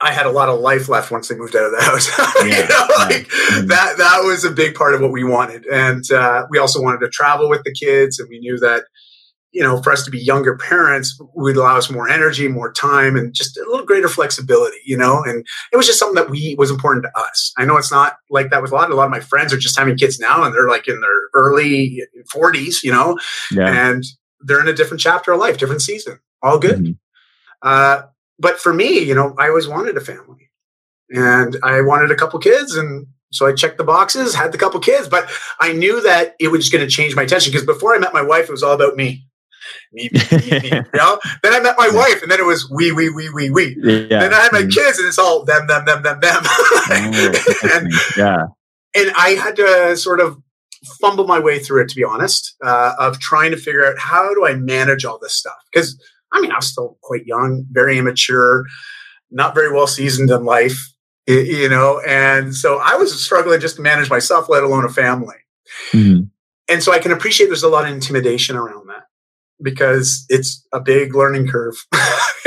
I had a lot of life left once they moved out of the house. <laughs> Yeah, you know, like mm-hmm. that that was a big part of what we wanted, and uh, we also wanted to travel with the kids, and we knew that you know for us to be younger parents would allow us more energy, more time, and just a little greater flexibility. You know, and it was just something that we was important to us. I know it's not like that with a lot. A lot of my friends are just having kids now, and they're like in their early forties. You know, yeah. and they're in a different chapter of life, different season. All good. Mm-hmm. Uh, but for me, you know, I always wanted a family and I wanted a couple kids. And so I checked the boxes, had the couple kids, but I knew that it was going to change my attention because before I met my wife, it was all about me. Me, me, me, me, you <laughs> know? Then I met my wife, and then it was we, we, we, we, we. Yeah. Then I had my mm-hmm. kids, and it's all them, them, them, them, them. Oh, <laughs> and, yeah. And I had to sort of fumble my way through it, to be honest, uh, of trying to figure out how do I manage all this stuff because I mean, I was still quite young, very immature. not very well seasoned in life, you know, and so I was struggling just to manage myself, let alone a family. Mm-hmm. And so I can appreciate there's a lot of intimidation around that because it's a big learning curve. <laughs>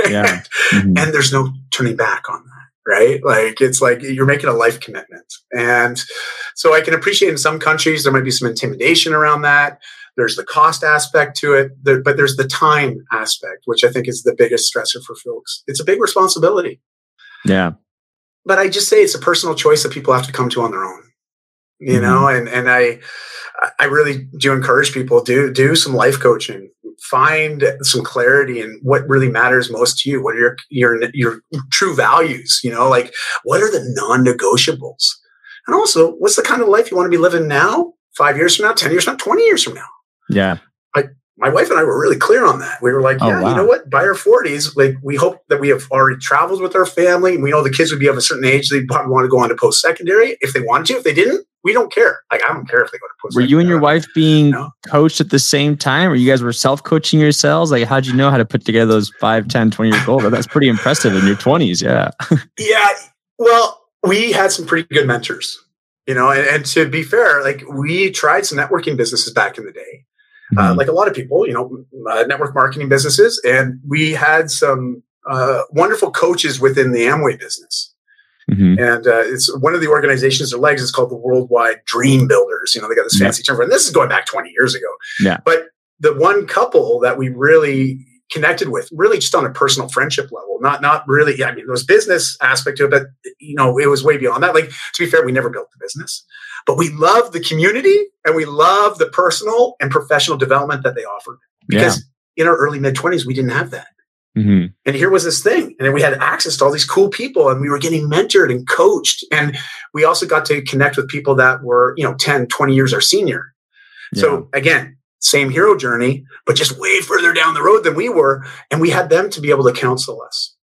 yeah. Mm-hmm. And there's no turning back on that, right? Like it's like you're making a life commitment. And so I can appreciate in some countries there might be some intimidation around that. There's the cost aspect to it, but there's the time aspect, which I think is the biggest stressor for folks. It's a big responsibility. Yeah. But I just say it's a personal choice that people have to come to on their own you mm-hmm. know and and i i really do encourage people do do some life coaching find some clarity in what really matters most to you what are your your your true values you know like what are the non-negotiables and also what's the kind of life you want to be living now five years from now 10 years from now 20 years from now yeah I, my wife and I were really clear on that. We were like, oh, yeah, wow. you know what? By our 40s, like we hope that we have already traveled with our family. And we know the kids would be of a certain age. They probably want to go on to post secondary if they wanted to. If they didn't, we don't care. Like, I don't care if they go to post Were you and your wife being no. coached at the same time or you guys were self coaching yourselves? Like, how'd you know how to put together those 5, 10, 20 year goals? That's pretty impressive in your 20s. Yeah. <laughs> yeah. Well, we had some pretty good mentors, you know, and, and to be fair, like we tried some networking businesses back in the day mm-hmm. like a lot of people, you know, uh, network marketing businesses. And we had some uh, wonderful coaches within the Amway business. Mm-hmm. And uh, it's one of the organizations, their legs is called the Worldwide Dream Builders. You know, they got this fancy term for it. And this is going back 20 years ago. Yeah. But the one couple that we really connected with, really just on a personal friendship level, not not really. Yeah, I mean, there was business aspect to it, but you know, it was way beyond that. Like to be fair, we never built the business. But we love the community and we love the personal and professional development that they offered because yeah. in our early mid 20s, we didn't have that. Mm-hmm. And here was this thing. And we had access to all these cool people and we were getting mentored and coached. And we also got to connect with people that were, you know, 10, 20 years our senior. Yeah. So again, same hero journey, but just way further down the road than we were. And we had them to be able to counsel us.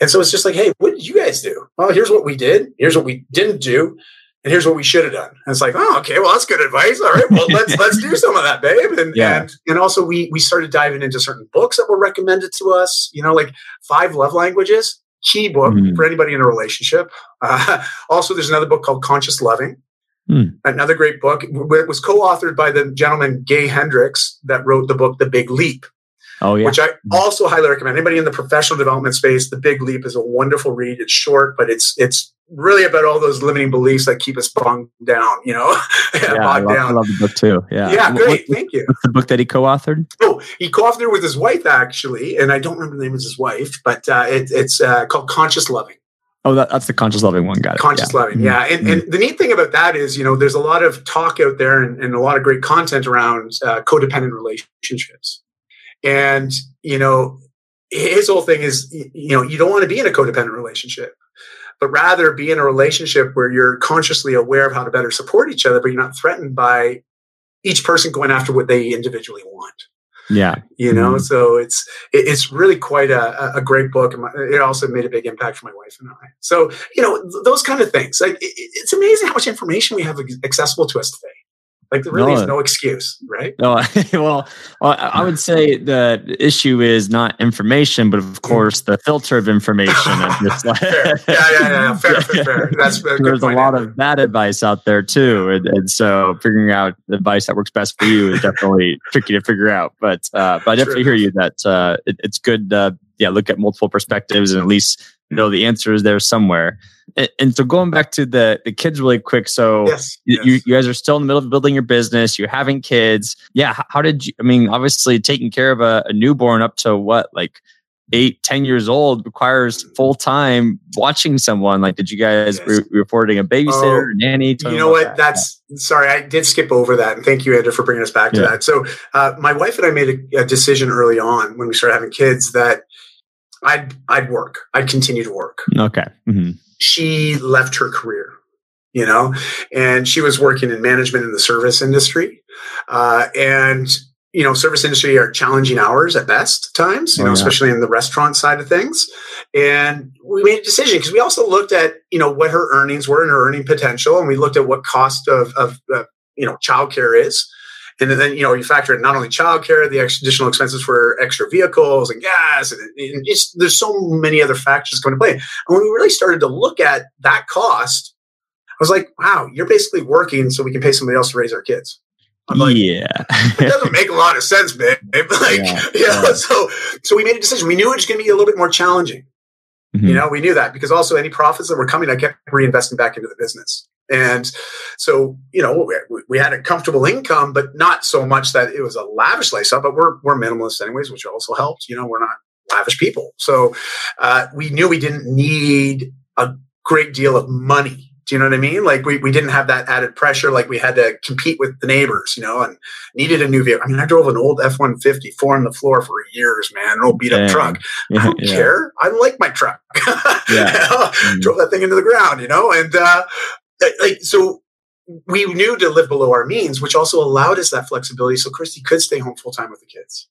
And so it's just like, hey, what did you guys do? Well, here's what we did. Here's what we didn't do and here's what we should have done. And it's like, oh, okay, well, that's good advice. All right, well, let's let's do some of that, babe. And yeah. and and also we we started diving into certain books that were recommended to us. You know, like five love languages, key book mm. for anybody in a relationship. Uh, <laughs> also, there's another book called Conscious Loving. Mm. Another great book. It was co-authored by the gentleman Gay Hendricks that wrote the book The Big Leap. Oh, yeah. Which I also highly recommend. Anybody in the professional development space, The Big Leap is a wonderful read. It's short, but it's it's really about all those limiting beliefs that keep us bogged down, you know, <laughs> yeah, bogged I love, down. I love the book too. Yeah. Yeah, great. What, Thank you. What's the book that he co-authored? Oh, he co-authored with his wife actually, and I don't remember the name of his wife, but uh, it, it's uh, called Conscious Loving. Oh, that, that's the conscious loving one. Got it. Conscious yeah. loving, yeah. And, mm-hmm. and the neat thing about that is, you know, there's a lot of talk out there and, and a lot of great content around uh, codependent relationships. And, you know, his whole thing is, you know, you don't want to be in a codependent relationship but rather be in a relationship where you're consciously aware of how to better support each other, but you're not threatened by each person going after what they individually want. Yeah, you know, mm-hmm. so it's it's really quite a, a great book, and it also made a big impact for my wife and I. So you know, those kind of things. Like it's amazing how much information we have accessible to us today. Like there really no, is no excuse, right? No, <laughs> well, I would say the issue is not information, but of mm. course the filter of information. Just <laughs> like, fair. Yeah, yeah, yeah, fair, fair, fair. <laughs> That's a there's a lot of bad advice out there too, and, and, so figuring out the advice that works best for you is definitely tricky to figure out. But uh, but I definitely True. hear you that uh, it, it's good. Uh, yeah, look at multiple perspectives and at least know the answer is there somewhere. And, and, so going back to the the kids really quick. So yes, you, yes. you guys are still in the middle of building your business. You're having kids. Yeah. How did you? I mean, obviously taking care of a, a newborn up to what like eight, ten years old requires full time watching someone. Like, did you guys yes. re- reporting a babysitter, uh, nanny? you know what? That. That's sorry, I did skip over that, and thank you, Andrew, for bringing us back to that. So, uh, my wife and I made a, a, decision early on when we started having kids that I'd I'd work. I'd continue to work. Okay. Mm-hmm. She left her career, you know, and she was working in management in the service industry, uh, and you know, service industry are challenging hours at best times, you oh, know, yeah. especially in the restaurant side of things. And we made a decision because we also looked at, you know, what her earnings were and her earning potential. And we looked at what cost of, of uh, you know, childcare is. And then, you know, you factor in not only childcare, the additional expenses for extra vehicles and gas, and, and there's so many other factors going to play. And when we really started to look at that cost, I was like, wow, you're basically working so we can pay somebody else to raise our kids. I'm like, yeah, it doesn't make a lot of sense, babe. <laughs> Like, yeah, you know, yeah. so so we made a decision. We knew it was going to be a little bit more challenging. Mm-hmm. You know, we knew that because also any profits that were coming, I kept reinvesting back into the business. And so, you know, we, we, had a comfortable income, but not so much that it was a lavish lifestyle, but we're, we're minimalist anyways, which also helped. You know, we're not lavish people. So uh, we knew we didn't need a great deal of money. Do you know what I mean? Like we, we didn't have that added pressure, like we had to compete with the neighbors, you know, and needed a new vehicle. I mean, I drove an old F 150, four on the floor for years, man, an old beat up truck. <laughs> I don't yeah. care. I like my truck. <laughs> yeah. mm-hmm. Drove that thing into the ground, you know, and uh, like so we knew to live below our means, which also allowed us that flexibility. So Christy could stay home full time with the kids,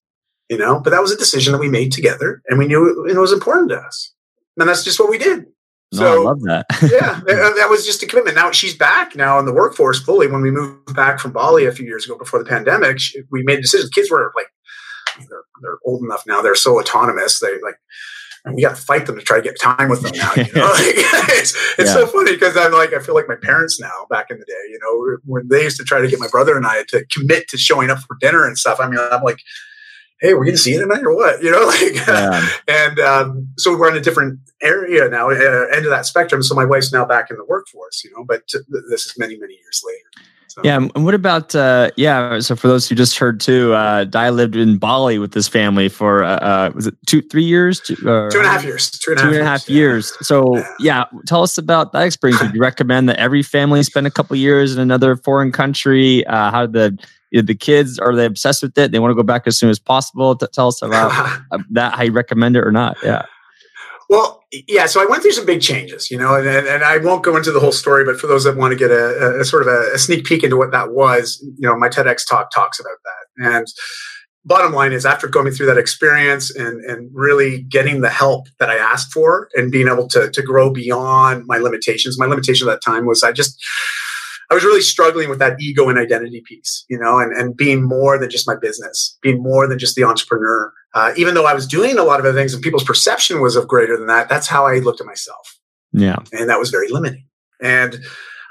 you know, but that was a decision that we made together and we knew it, it was important to us. And that's just what we did. No, so, I love that. <laughs> yeah, uh, that was just a commitment. Now she's back now in the workforce fully. When we moved back from Bali a few years ago before the pandemic, she, we made a decision. Kids were like, they're, they're old enough now. They're so autonomous. They like, and we got to fight them to try to get time with them now. You know, <laughs> like, <laughs> it's it's yeah. so funny because I'm like I feel like my parents now back in the day. You know, when they used to try to get my brother and I to commit to showing up for dinner and stuff. I mean, I'm like, hey, we're going to see you tonight or what? <laughs> You know, like, yeah. and um, so we're in a different area now, uh, end of that spectrum. So my wife's now back in the workforce. You know, but t- this is many many years later. So. Yeah, and what about uh, yeah? So for those who just heard too, uh, Dai lived in Bali with his family for uh, uh was it two three years? Two, uh, two and a half years. Two and, two and a half years. years. So yeah. yeah. tell us about that experience. Would you recommend that every family spend a couple years in another foreign country? Uh, how did the the kids are they obsessed with it? They want to go back as soon as possible. Tell us about <laughs> that. How you recommend it or not? Yeah. Well, yeah. So I went through some big changes, you know, and, and I won't go into the whole story, but for those that want to get a, a sort of a, a, sneak peek into what that was, you know, my TEDx talk talks about that. And bottom line is, after going through that experience and and really getting the help that I asked for, and being able to to grow beyond my limitations, my limitation at that time was I just I was really struggling with that ego and identity piece, you know, and, and being more than just my business, being more than just the entrepreneur. Uh, even though I was doing a lot of other things and people's perception was of greater than that, that's how I looked at myself. Yeah. And that was very limiting. And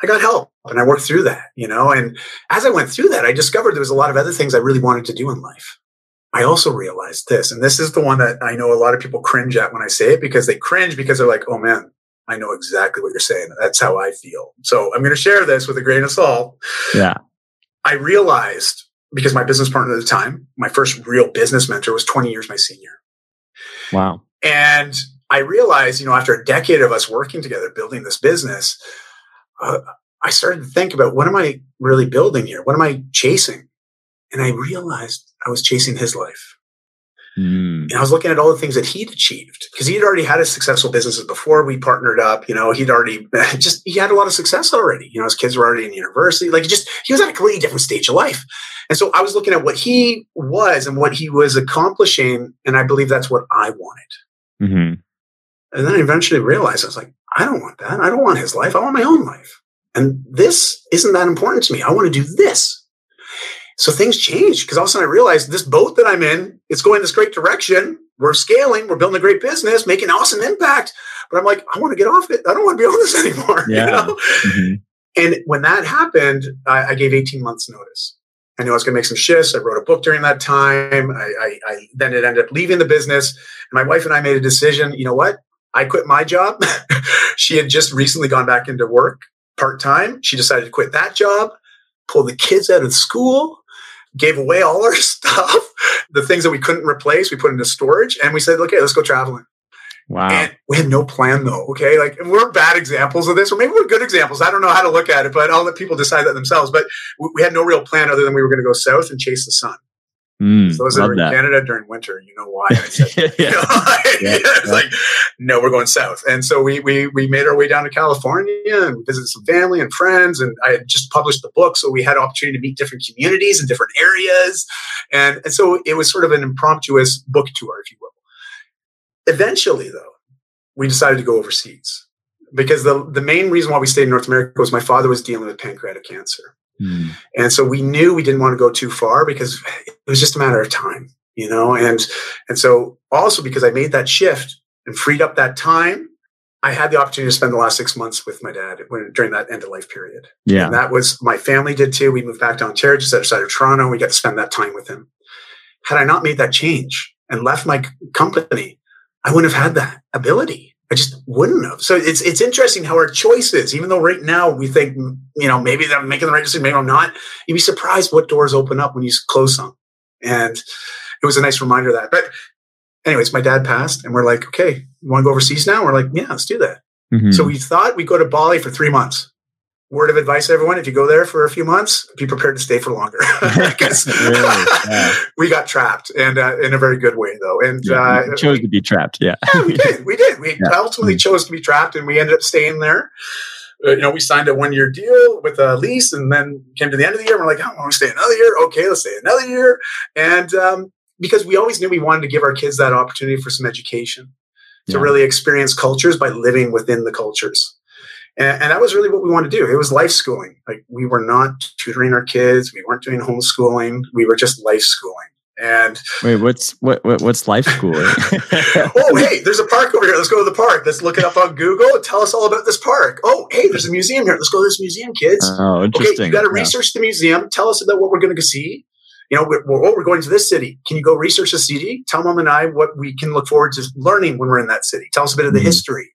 I got help and I worked through that, you know, and as I went through that, I discovered there was a lot of other things I really wanted to do in life. I also realized this, and this is the one that I know a lot of people cringe at when I say it because they cringe because they're like, oh man, I know exactly what you're saying. That's how I feel. So I'm going to share this with a grain of salt. Yeah. I realized because my business partner at the time, my first real business mentor was 20 years my senior. Wow. And I realized, you know, after a decade of us working together, building this business, uh, I started to think about what am I really building here? What am I chasing? And I realized I was chasing his life. Mm. And I was looking at all the things that he'd achieved because he'd already had his successful businesses before we partnered up. You know, he'd already <laughs> just, he had a lot of success already. You know, his kids were already in university. Like, just, he was at a completely different stage of life. And so I was looking at what he was and what he was accomplishing. And I believe that's what I wanted. Mm-hmm. And then I eventually realized I was like, I don't want that. I don't want his life. I want my own life. And this isn't that important to me. I want to do this. So things changed because all of a sudden I realized this boat that I'm in, it's going this great direction. We're scaling, we're building a great business, making awesome impact. But I'm like, I want to get off it. I don't want to be on this <laughs> anymore. Yeah. You know? mm-hmm. And when that happened, I, I, gave 18 months notice. I knew I was going to make some shifts. I wrote a book during that time. I, I, I then it ended up leaving the business. And my wife and I made a decision. You know what? I quit my job. <laughs> she had just recently gone back into work part time. She decided to quit that job, pull the kids out of school, gave away all our <laughs> stuff, the things that we couldn't replace, we put into storage, and we said, okay, let's go traveling. Wow. And we had no plan though. Okay. Like we're bad examples of this, or maybe we're good examples. I don't know how to look at it, but I'll let people decide that themselves. But we had no real plan other than we were going to go south and chase the sun. Mm, so those that are in that. Canada during winter, you know why <laughs> I said <laughs> yeah. <laughs> You know, yeah, it's yeah. like, no, we're going south. And so we, we, we made our way down to California and visited some family and friends. And I had just published the book. So we had opportunity to meet different communities and different areas. And, and so it was sort of an impromptu book tour, if you will. Eventually though, we decided to go overseas because the, the main reason why we stayed in North America was my father was dealing with pancreatic cancer. Mm. And so we knew we didn't want to go too far because it was just a matter of time, you know, and, and so also because I made that shift and freed up that time, I had the opportunity to spend the last six months with my dad when, during that end of life period. Yeah. And that was my family did too. We moved back to Ontario, just outside of Toronto. We got to spend that time with him. Had I not made that change and left my company, I wouldn't have had that ability. I just wouldn't have. So it's it's interesting how our choices, even though right now we think, you know, maybe I'm making the right decision, maybe I'm not, you'd be surprised what doors open up when you close some. And it was a nice reminder of that. But anyways, my dad passed and we're like, okay, you want to go overseas now? We're like, yeah, let's do that. Mm-hmm. So we thought we'd go to Bali for three months. Word of advice, everyone: if you go there for a few months, be prepared to stay for longer because <laughs> <laughs> really? yeah. <laughs> we got trapped, and uh, in a very good way, though. And yeah, uh, chose we, to be trapped. Yeah, yeah we did. We did. We ultimately mm-hmm. chose to be trapped, and we ended up staying there. Uh, you know, we signed a one year deal with a lease, and then came to the end of the year. And we're like, "I want to stay another year." Okay, let's stay another year. And um, because we always knew we wanted to give our kids that opportunity for some education to really experience cultures by living within the cultures. And, and, that was really what we wanted to do. It was life schooling. Like we were not tutoring our kids. We weren't doing homeschooling. We were just life schooling. And wait, what's what, what what's life schooling? <laughs> oh, hey, <laughs> there's a park over here. Let's go to the park. Let's look it up on Google and tell us all about this park. Oh, hey, there's a museum here. Let's go to this museum, kids. Oh, interesting. Okay, you got to yeah. research the museum. Tell us about what we're going to see you know, we're, we're, oh, we're going to this city. Can you go research the city? Tell mom and I what we can look forward to learning when we're in that city. Tell us a bit of the mm-hmm. history.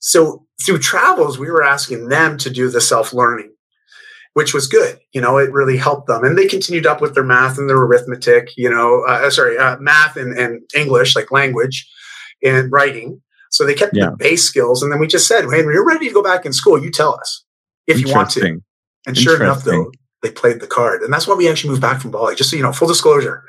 So through travels, we were asking them to do the self learning, which was good. You know, it really helped them. And they continued up with their math and their arithmetic, you know, uh, uh sorry, uh, math and, and English, like language and writing. So they kept yeah. the base skills. And then we just said, hey, when you're ready to go back in school, you tell us if you want to. And sure enough, though, they played the card. And that's why we actually moved back from Bali. Just so you know, full disclosure,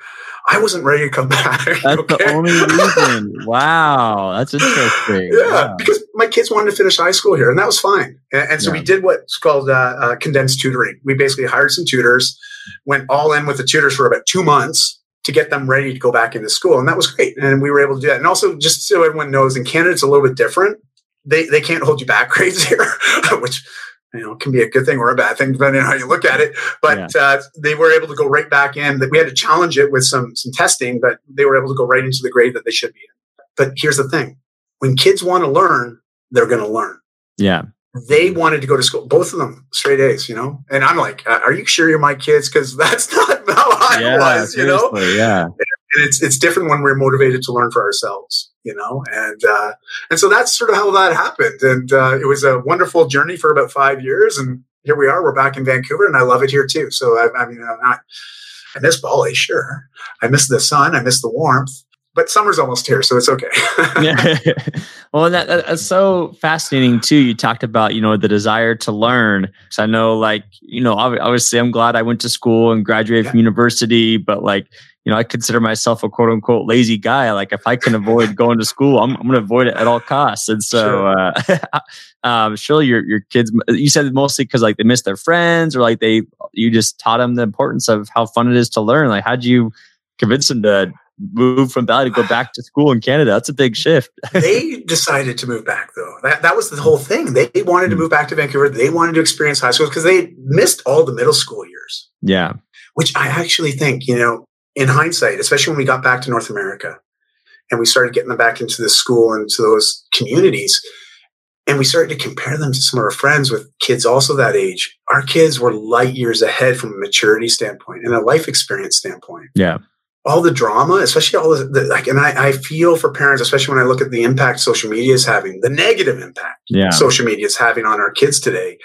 I wasn't ready to come <laughs> back. That's okay? the only reason. wow. That's interesting. <laughs> Yeah. Wow. Because my kids wanted to finish high school here, and that was fine. And, and so yeah. we did what's called uh, uh, condensed tutoring. We basically hired some tutors, went all in with the tutors for about two months to get them ready to go back into school. And that was great. And we were able to do that. And also, just so everyone knows, in Canada, it's a little bit different. They, they can't hold you back <laughs> grades here, <laughs> which you know, can be a good thing or a bad thing depending on how you look at it. But yeah. uh, they were able to go right back in. That we had to challenge it with some some testing, but they were able to go right into the grade that they should be in. But here's the thing: when kids want to learn, they're going to learn. Yeah. They wanted to go to school, both of them straight A's, you know. And I'm like, "Are you sure you're my kids?" Because <laughs> that's not how I yeah, was, you know. Yeah. And it's it's different when we're motivated to learn for ourselves you know and uh, and so that's sort of how that happened and uh, it was a wonderful journey for about five years and here we are we're back in vancouver and i love it here too so i, I mean i'm not i miss bali sure i miss the sun i miss the warmth but summer's almost here so it's okay <laughs> <laughs> well that, that's so fascinating too you talked about you know the desire to learn so i know like you know obviously i'm glad i went to school and graduated yeah. from university but like you know, I consider myself a quote unquote lazy guy. Like if I can avoid going to school, I'm, I'm going to avoid it at all costs. And so, sure. uh, <laughs> um, surely your, your kids, you said mostly because like they miss their friends or like they, you just taught them the importance of how fun it is to learn. Like, how'd you convince them to move from Bali to go back to school in Canada? That's a big shift. <laughs> they decided to move back though. That, that was the whole thing. They wanted to hmm. move back to Vancouver. They wanted to experience high school because they missed all the middle school years. Yeah. Which I actually think, you know, in hindsight, especially when we got back to North America and we started getting them back into the school and to those communities, and we started to compare them to some of our friends with kids also that age. Our kids were light years ahead from a maturity standpoint and a life experience standpoint. Yeah. All the drama, especially all the, the like, and I, I, feel for parents, especially when I look at the impact social media is having, the negative impact yeah. social media is having on our kids today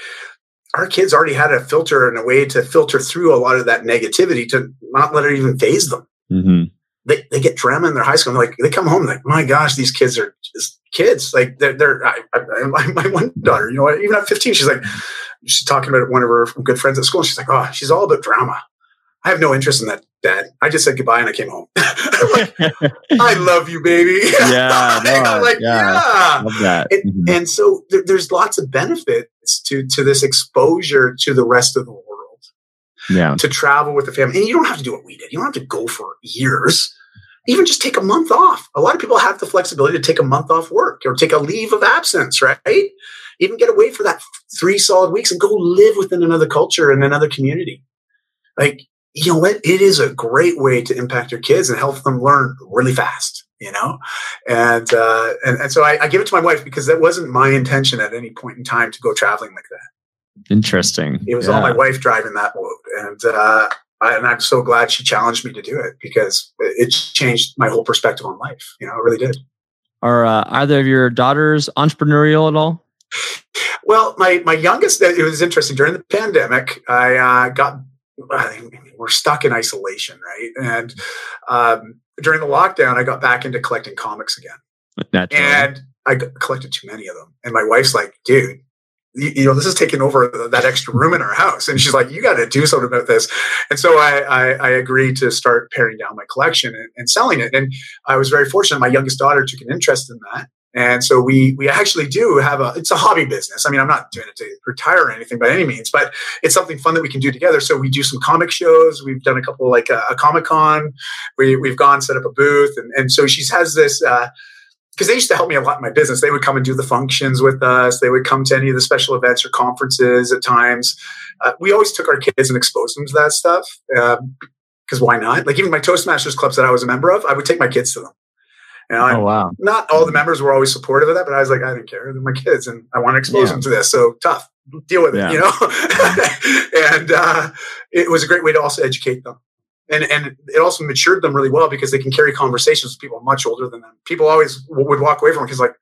our kids already had a filter and a way to filter through a lot of that negativity to not let it even faze them. Mm-hmm. They, they get drama in their high school. like they come home like, my gosh, these kids are just kids. Like they're, they're I, I, my one daughter, you know, even at 15, she's like, she's talking about one of her good friends at school. And she's like, oh, she's all about drama. I have no interest in that, Dad. I just said goodbye and I came home. like, <laughs> I love you, baby. <laughs> <laughs> Yeah, no, like yeah, yeah. And, mm-hmm. and so there, there's lots of benefits to to this exposure to the rest of the world. Yeah, to travel with the family, and you don't have to do what we did. You don't have to go for years. Even just take a month off. A lot of people have the flexibility to take a month off work or take a leave of absence, right? even get away for that three solid weeks and go live within another culture and another community. Like, you know what? It is a great way to impact your kids and help them learn really fast, you know? And, uh, and, and so I, I give it to my wife because that wasn't my intention at any point in time to go traveling like that. Interesting. It was yeah. all my wife driving that boat. And, uh, I, and I'm so glad she challenged me to do it because it changed my whole perspective on life. You know, it really did. Are uh, either of your daughters entrepreneurial at all? Well, my my youngest, it was interesting during the pandemic. I uh, got I we're stuck in isolation, right? And um, during the lockdown, I got back into collecting comics again, Naturally. and I collected too many of them. And my wife's like, "Dude, you, know, this is taking over that extra room in our house. And she's like, you got to do something about this. And so I, I, I agreed to start paring down my collection and, and, selling it. And I was very fortunate. My youngest daughter took an interest in that. And so we, we actually do have a, it's a hobby business. I mean, I'm not doing it to retire or anything by any means, but it's something fun that we can do together. So we do some comic shows. We've done a couple like a, a comic con. We, we've gone set up a booth. And, and so she has this, uh, because they used to help me a lot in my business. They would come and do the functions with us. They would come to any of the special events or conferences at times. Uh, we always took our kids and exposed them to that stuff because um, why not? Like even my Toastmasters clubs that I was a member of, I would take my kids to them. You know, oh, wow. Not all the members were always supportive of that, but I was like, I didn't care. They're my kids and I want to expose yeah. them to this. So tough, deal with yeah. it, you know? <laughs> and uh, it was a great way to also educate them and and it also matured them really well because they can carry conversations with people much older than them. People always would walk away from it because like,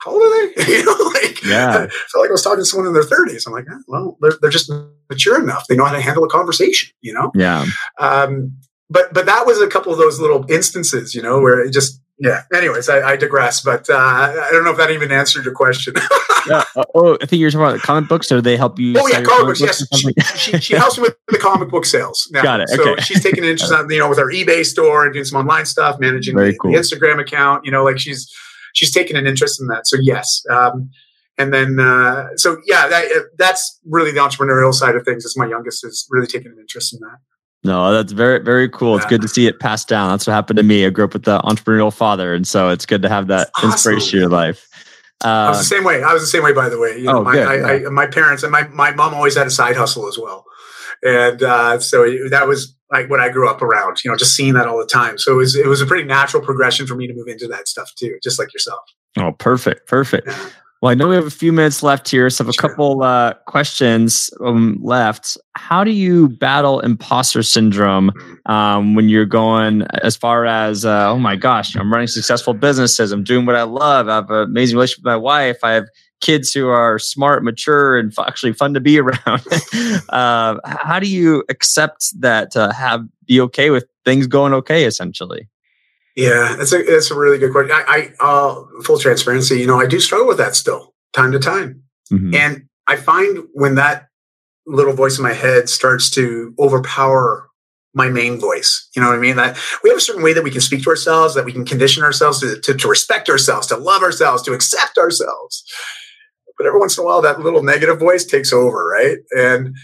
how old are they? <laughs> you know, like yeah. <laughs> I felt like I was talking to someone in their thirties. I'm like, eh, well, they're they're just mature enough. They know how to handle a conversation. You know. Yeah. Um, but but that was a couple of those little instances, you know, where it just yeah. Anyways, I, I digress, but uh, I don't know if that even answered your question. <laughs> yeah. Uh, oh, I think you're talking about comic books. so they help you? Oh yeah, comic books. Yes, she, she, she, helps me with the comic book sales. Now. Got it. So she's taking an <laughs> interest on you know with our eBay store and doing some online stuff, managing the, cool. the, Instagram account. You know, like she's she's taking an interest in that. So yes. Um, and then uh, so yeah, that, that's really the entrepreneurial side of things. Is my youngest is really taking an interest in that. No, that's very, very cool. It's good to see it passed down. That's what happened to me. I grew up with the entrepreneurial father. And so it's good to have that awesome. inspiration in your life. Uh, I was the same way. I was the same way, by the way. You know, oh, my, good, I, yeah. I, my parents and my, my mom always had a side hustle as well. And uh, so that was like what I grew up around, you know, just seeing that all the time. So it was, it was a pretty natural progression for me to move into that stuff too, just like yourself. Oh, perfect. Perfect. Yeah. Well, I know we have a few minutes left here, so I have a sure. couple uh, questions um, left. How do you battle imposter syndrome um, when you're going as far as, uh, oh my gosh, I'm running successful businesses, I'm doing what I love, I have an amazing relationship with my wife, I have kids who are smart, mature, and f- actually fun to be <laughs> around. uh, how do you accept that to have be okay with things going okay, essentially? Yeah, that's a that's a really good question. I, I uh, full transparency, you know, I do struggle with that still, time to time, mm-hmm. and I find when that little voice in my head starts to overpower my main voice. You know what I mean? That we have a certain way that we can speak to ourselves, that we can condition ourselves to, to, to, respect ourselves, to love ourselves, to accept ourselves. But every once in a while, that little negative voice takes over, right? And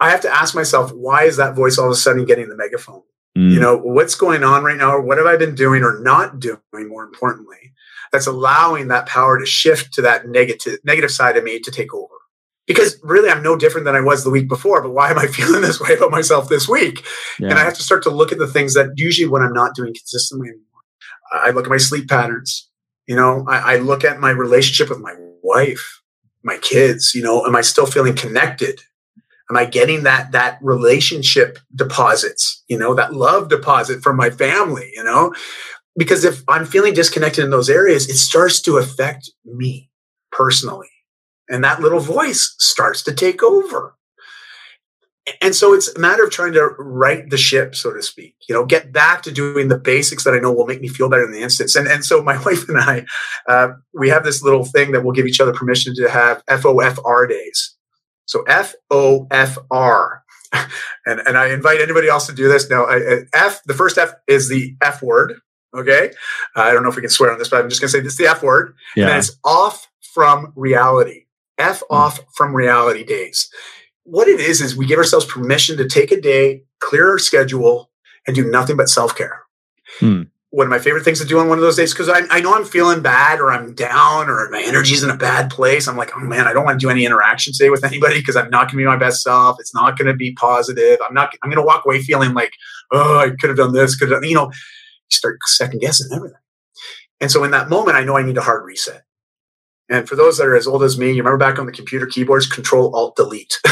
I have to ask myself, why is that voice all of a sudden getting the megaphone? Mm. You know, what's going on right now? Or what have I been doing or not doing, more importantly, that's allowing that power to shift to that negative, negative side of me to take over? Because really, I'm no different than I was the week before, but why am I <laughs> feeling this way about myself this week? Yeah. And I have to start to look at the things that usually when I'm not doing consistently anymore. I look at my sleep patterns. You know, I, I look at my relationship with my wife, my kids. You know, am I still feeling connected? Am i getting that that relationship deposits you know that love deposit from my family you know? Because if i'm feeling disconnected in those areas it starts to affect me personally. And that little voice starts to take over. And so it's a matter of trying to right the ship so to speak you know get back to doing the basics that i know will make me feel better in the instance. And, and so my <laughs> wife and i uh, we have this little thing that we'll give each other permission to have fofr days so F O F R. <laughs> And, and I invite anybody else to do this. Now, F, the first F is the F word. Okay. Uh, I don't know if we can swear on this, but I'm just going to say this is the F word. Yeah. And it's off from reality. F mm. off from reality days. What it is, is we give ourselves permission to take a day, clear our schedule, and do nothing but self care. Mm. One of my favorite things to do on one of those days because I, I know I'm feeling bad or I'm down or my energy's in a bad place. I'm like, oh man, I don't want to do any interaction today with anybody because I'm not going to be my best self. It's not going to be positive. I'm not. I'm going to walk away feeling like, oh, I could have done this. Could you know, you start second guessing everything. And so in that moment, I know I need a hard reset. And for those that are as old as me, you remember back on the computer keyboards, Control Alt Delete. <laughs>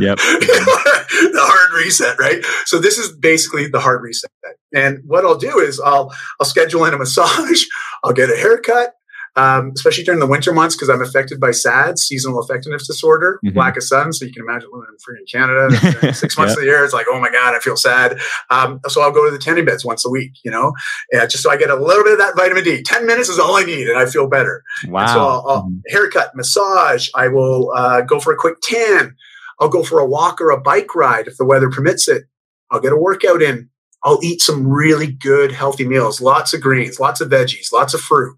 Yep. the hard reset, right? So this is basically the hard reset. And what I'll do is I'll I'll schedule in a massage, <laughs> I'll get a haircut, um, especially during the winter months because I'm affected by SAD, seasonal effectiveness disorder, mm-hmm. lack of sun. So you can imagine living in freaking Canada. <laughs> Six months yep. of the year, it's like, oh my god, I feel sad. Um, so I'll go to the tanning beds once a week, you know, yeah, just so I get a little bit of that vitamin D. Ten minutes is all I need, and I feel better. Wow. And so I'll, I'll mm-hmm. haircut, massage. I will uh, go for a quick tan. I'll go for a walk or a bike ride if the weather permits it. I'll get a workout in. I'll eat some really good, healthy meals, lots of greens, lots of veggies, lots of fruit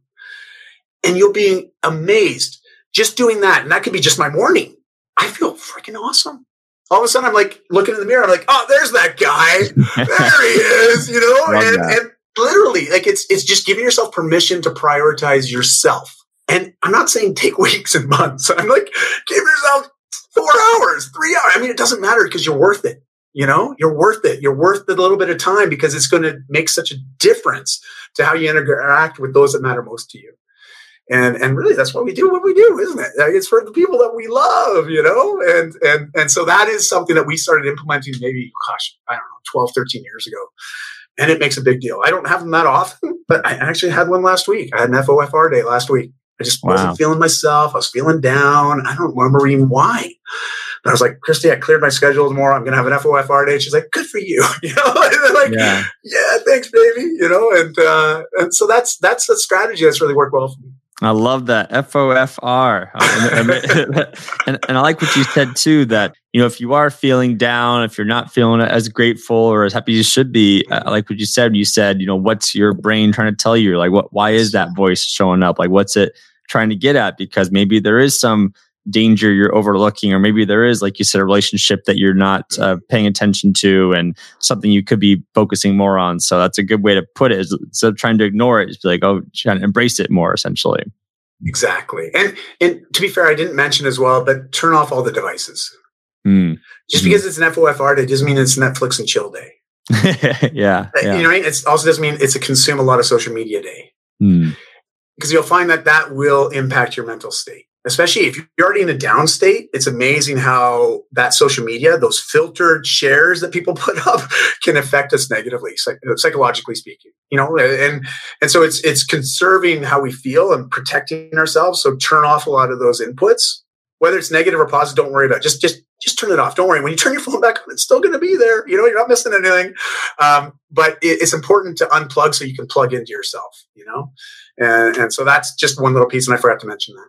and you'll be amazed just doing that. And that could be just my morning. I feel freaking awesome. All of a sudden, I'm like looking in the mirror. I'm like, oh, there's that guy. there he is. You know, <laughs> and, and literally, like it's it's just giving yourself permission to prioritize yourself. And I'm not saying take <laughs> weeks and months. I'm like, give yourself four hours, three hours. I mean, it doesn't matter because you're worth it. You know, you're worth it. You're worth the little bit of time because it's going to make such a difference to how you interact with those that matter most to you. And and really that's why we do what we do, isn't it? It's for the people that we love, you know? And and and so that is something that we started implementing maybe, gosh, I don't know, 12, 13 years ago. And it makes a big deal. I don't have them that often, but I actually had one last week. I had an FOFR day last week. I just wow. wasn't feeling myself. I was feeling down. I don't remember even why. But I was like, Christy, I cleared my schedule tomorrow. I'm going to have an FOFR day. She's like, good for you. <laughs> You know, <laughs> like, yeah. yeah, thanks, baby. You know, and, uh, and so that's, that's the strategy that's really worked well for me. I love that FOFR, <laughs> and, and, and I like what you said too. That you know, if you are feeling down, if you're not feeling as grateful or as happy as you should be, I like what you said. You said, you know, what's your brain trying to tell you? Like, what? Why is that voice showing up? Like, what's it trying to get at? Because maybe there is some danger you're overlooking, or maybe there is, like you said, a relationship that you're not uh, paying attention to, and something you could be focusing more on. So that's a good way to put it. instead of trying to ignore it, just be like, oh, trying to embrace it more, essentially. Exactly, and and to be fair, I didn't mention as well, but turn off all the devices. Mm. Just mm. because it's an FOFR day doesn't mean it's Netflix and chill day. <laughs> yeah, uh, yeah, you know, it also doesn't mean it's a consume a lot of social media day. Mm. Because you'll find that that will impact your mental state especially if you're already in a down state, it's amazing how that social media, those filtered shares that people <laughs> put up can affect us negatively, psychologically speaking, you know, and, and so it's, it's conserving how we feel and protecting ourselves. So turn off a lot of those inputs, whether it's negative or positive, don't worry about it. Just, just, just turn it off. Don't worry. When you turn your phone back on, it's still going to be there. You know, you're not missing anything. Um, but it, it's important to unplug so you can plug into yourself, you know? And, and so that's just one little piece. And I forgot to mention that.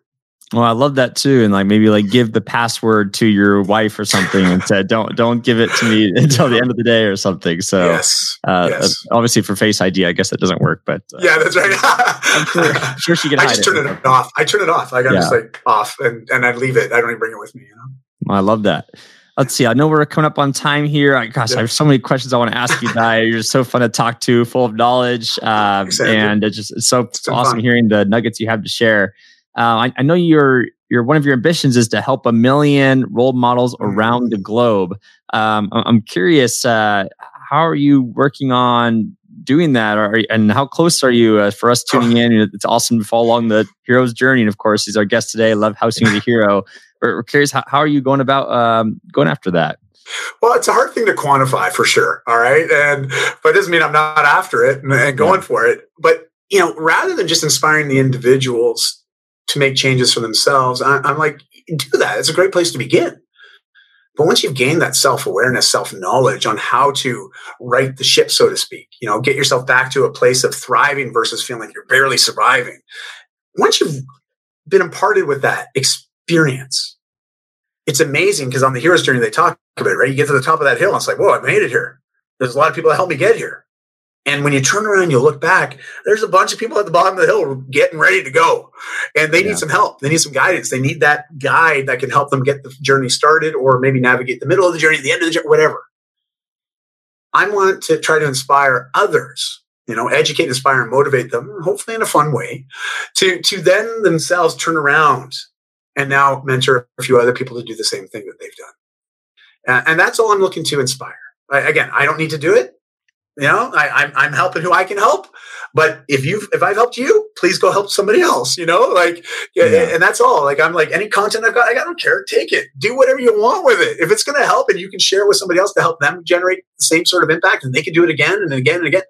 Well, I love that too, and like maybe like give the password to your wife or something, and said don't don't give it to me <laughs> until the end of the day or something. So, yes, uh, yes. obviously for Face ID, I guess that doesn't work, but uh, yeah, that's right. I'm, sure, I'm sure she can. <laughs> I just turn it, it off. I turn it off. Like I'm yeah. just like off, and and I leave it. I don't even bring it with me. You know. Well, I love that. Let's see. I know we're coming up on time here. I, gosh, yeah. I have so many questions I want to ask you, Dai. You're just so fun to talk to, full of knowledge, uh, and it's just it's so, it's awesome fun. hearing the nuggets you have to share. Uh, I, I, know you're your one of your ambitions is to help a million role models around the globe. Um, I'm curious, uh, how are you working on doing that, or, and how close are you uh, for us tuning <laughs> in? It's awesome to follow along the hero's journey, and of course, he's our guest today. Love housing the <laughs> hero. We're, we're curious, how, how, are you going about um, going after that? Well, it's a hard thing to quantify for sure. All right, and but it doesn't mean I'm not after it and, and going yeah. for it. But you know, rather than just inspiring the individuals to make changes for themselves, I, I'm like, do that. It's a great place to begin. But once you've gained that self awareness, self knowledge on how to right the ship, so to speak, you know, get yourself back to a place of thriving versus feeling like you're barely surviving. Once you've been imparted with that experience, it's amazing because on the hero's journey, they talk about it, right? You get to the top of that hill and it's like, whoa, I made it here. There's a lot of people that helped me get here. And when you turn around, you look back, there's a bunch of people at the bottom of the hill getting ready to go. And they yeah. need some help. They need some guidance. They need that guide that can help them get the journey started or maybe navigate the middle of the journey, the end of the journey, whatever. I want to try to inspire others you know, educate, inspire, and motivate them, hopefully in a fun way, to to then themselves turn around and now mentor a few other people to do the same thing that they've done. and that's all I'm looking to inspire. I, again, I don't need to do it. You know, I, I'm I'm helping who I can help. But if you've if I've helped you, please go help somebody else. You know, like yeah. and that's all. Like I'm like any content I've got, I don't care. Take it. Do whatever you want with it. If it's going to help and you can share with somebody else to help them generate the same sort of impact, and they can do it again and again and again,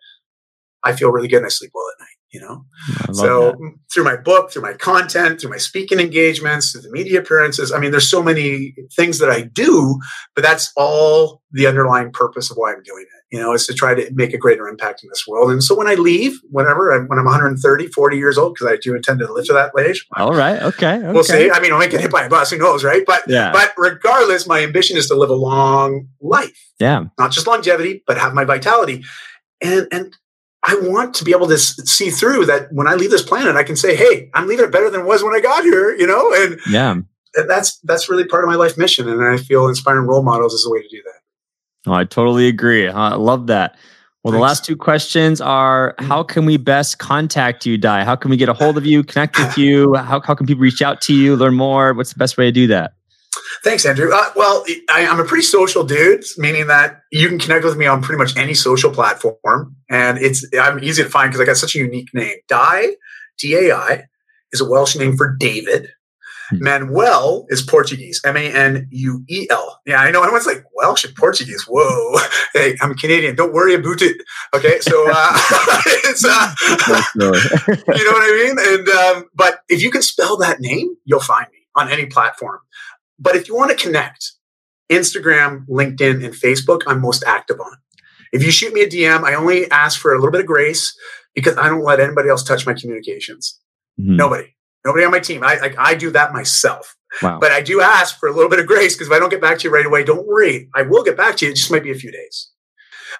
I feel really good and I sleep well at night you know so that. Mm, through my book through my content through my speaking engagements through the media appearances i mean there's so many things that i do but that's all the underlying purpose of why i'm doing it you know is to try to make a greater impact in this world. And so when i leave whenever when i'm 130 40 years old because i do intend to live to that age. All right. Okay, okay. we'll see. I mean i might get hit by a bus. Who knows right? But yeah. but regardless my ambition is to live a long life. Yeah. Not just longevity but have my vitality. And and I want to be able to see through that when I leave this planet, I can say, "Hey, I'm leaving it better than it was when I got here," you know, and yeah, that's that's really part of my life mission, and I feel inspiring role models is a way to do that. Oh, I totally agree. I love that. Well, Thanks. the last two questions are. How can we best contact you, Dai? How can we get a hold of you, connect with you? How how can people reach out to you, learn more? What's the best way to do that? Thanks, Andrew. Uh, well, I, am a pretty social dude, meaning that you can connect with me on pretty much any social platform, and it's I'm easy to find because I got such a unique name. Dai, D A I, is a Welsh name for David. Hmm. Manuel is Portuguese, M A N U E L. Yeah, I know. Everyone's like Welsh and Portuguese. Whoa, <laughs> hey, I'm Canadian. Don't worry about it. Okay, so uh, <laughs> it's uh, <laughs> you know what I mean. And um, but if you can spell that name, you'll find me on any platform. But if you want to connect, Instagram, LinkedIn, and Facebook, I'm most active on. If you shoot me a DM, I only ask for a little bit of grace because I don't let anybody else touch my communications. Mm-hmm. Nobody, nobody on my team. I, I, I do that myself. Wow. But I do ask for a little bit of grace because if I don't get back to you right away, don't worry. I will get back to you. It just might be a few days.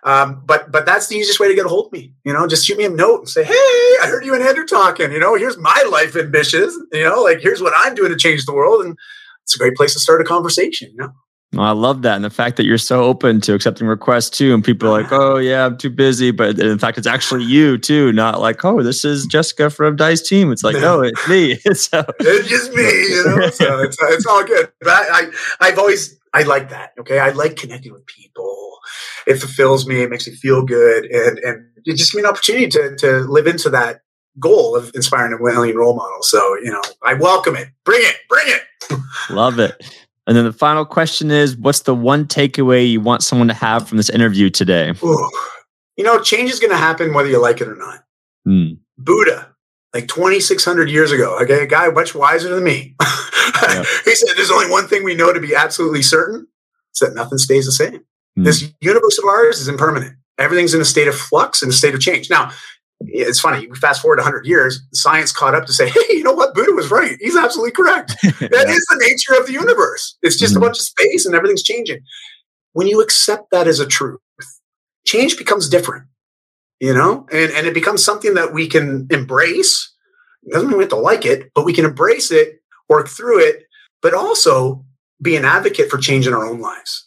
Um, but but that's the easiest way to get a hold of me. You know, just shoot me a note and say, "Hey, I heard you and Andrew talking. You know, here's my life ambitions. You know, like here's what I'm doing to change the world." And it's a great place to start a conversation. You know. Well, I love that. And the fact that you're so open to accepting requests too. And people are like, oh, yeah, I'm too busy. But in fact, it's actually you too, not like, oh, this is Jessica from Dai's team. It's like, no, oh, it's me. <laughs> so, it's just me, you know? So it's, it's all good. But I, I, have always, I like that. Okay. I like connecting with people. It fulfills me. It makes me feel good. And, and it just gives me an opportunity to, to live into that goal of inspiring a million role model. So, you know, I welcome it. Bring it, bring it. Love it. And then the final question is what's the one takeaway you want someone to have from this interview today? Ooh. You know, change is going to happen whether you like it or not. Mm. Buddha, like 2,600 years ago, okay, a guy much wiser than me. yeah. <laughs> he said, There's only one thing we know to be absolutely certain it's that nothing stays the same. Mm. This universe of ours is impermanent. Everything's in a state of flux and a state of change. Now, it's funny. We fast forward 100 years, science caught up to say, hey, you know what? Buddha was right. He's absolutely correct. <laughs> That yeah. is the nature of the universe. It's just mm-hmm. a bunch of space and everything's changing. When you accept that as a truth, change becomes different, you know, and, and it becomes something that we can embrace. It doesn't mean we have to like it, but we can embrace it, work through it, but also be an advocate for change in our own lives.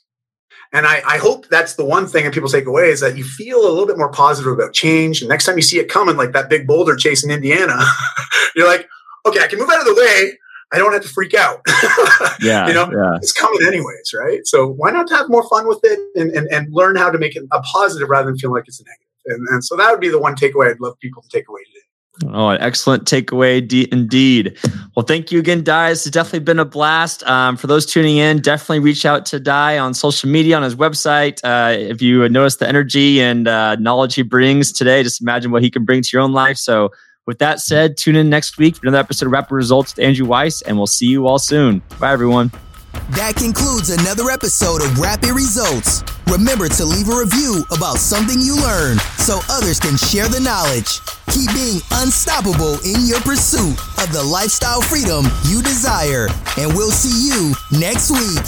And I, I, hope that's the one thing that people take away is that you feel a little bit more positive about change. And next time you see it coming, like that big boulder chasing Indiana, <laughs> you're like, okay, I can move out of the way. I don't have to freak out. <laughs> yeah. you know, yeah. it's coming anyways, right? So why not have more fun with it and, and, and learn how to make it a positive rather than feel like it's a negative? And, and so that would be the one takeaway I'd love people to take away today. Oh, an excellent takeaway d- indeed. Well, thank you again, Dai. It's definitely been a blast. Um, for those tuning in, definitely reach out to Dai on social media, on his website. Uh, if you notice the energy and uh, knowledge he brings today, just imagine what he can bring to your own life. So, with that said, tune in next week for another episode of Rapid Results with Andrew Weiss, and we'll see you all soon. Bye, everyone. That concludes another episode of Rapid Results. Remember to leave a review about something you learned so others can share the knowledge. Keep being unstoppable in your pursuit of the lifestyle freedom you desire, and we'll see you next week.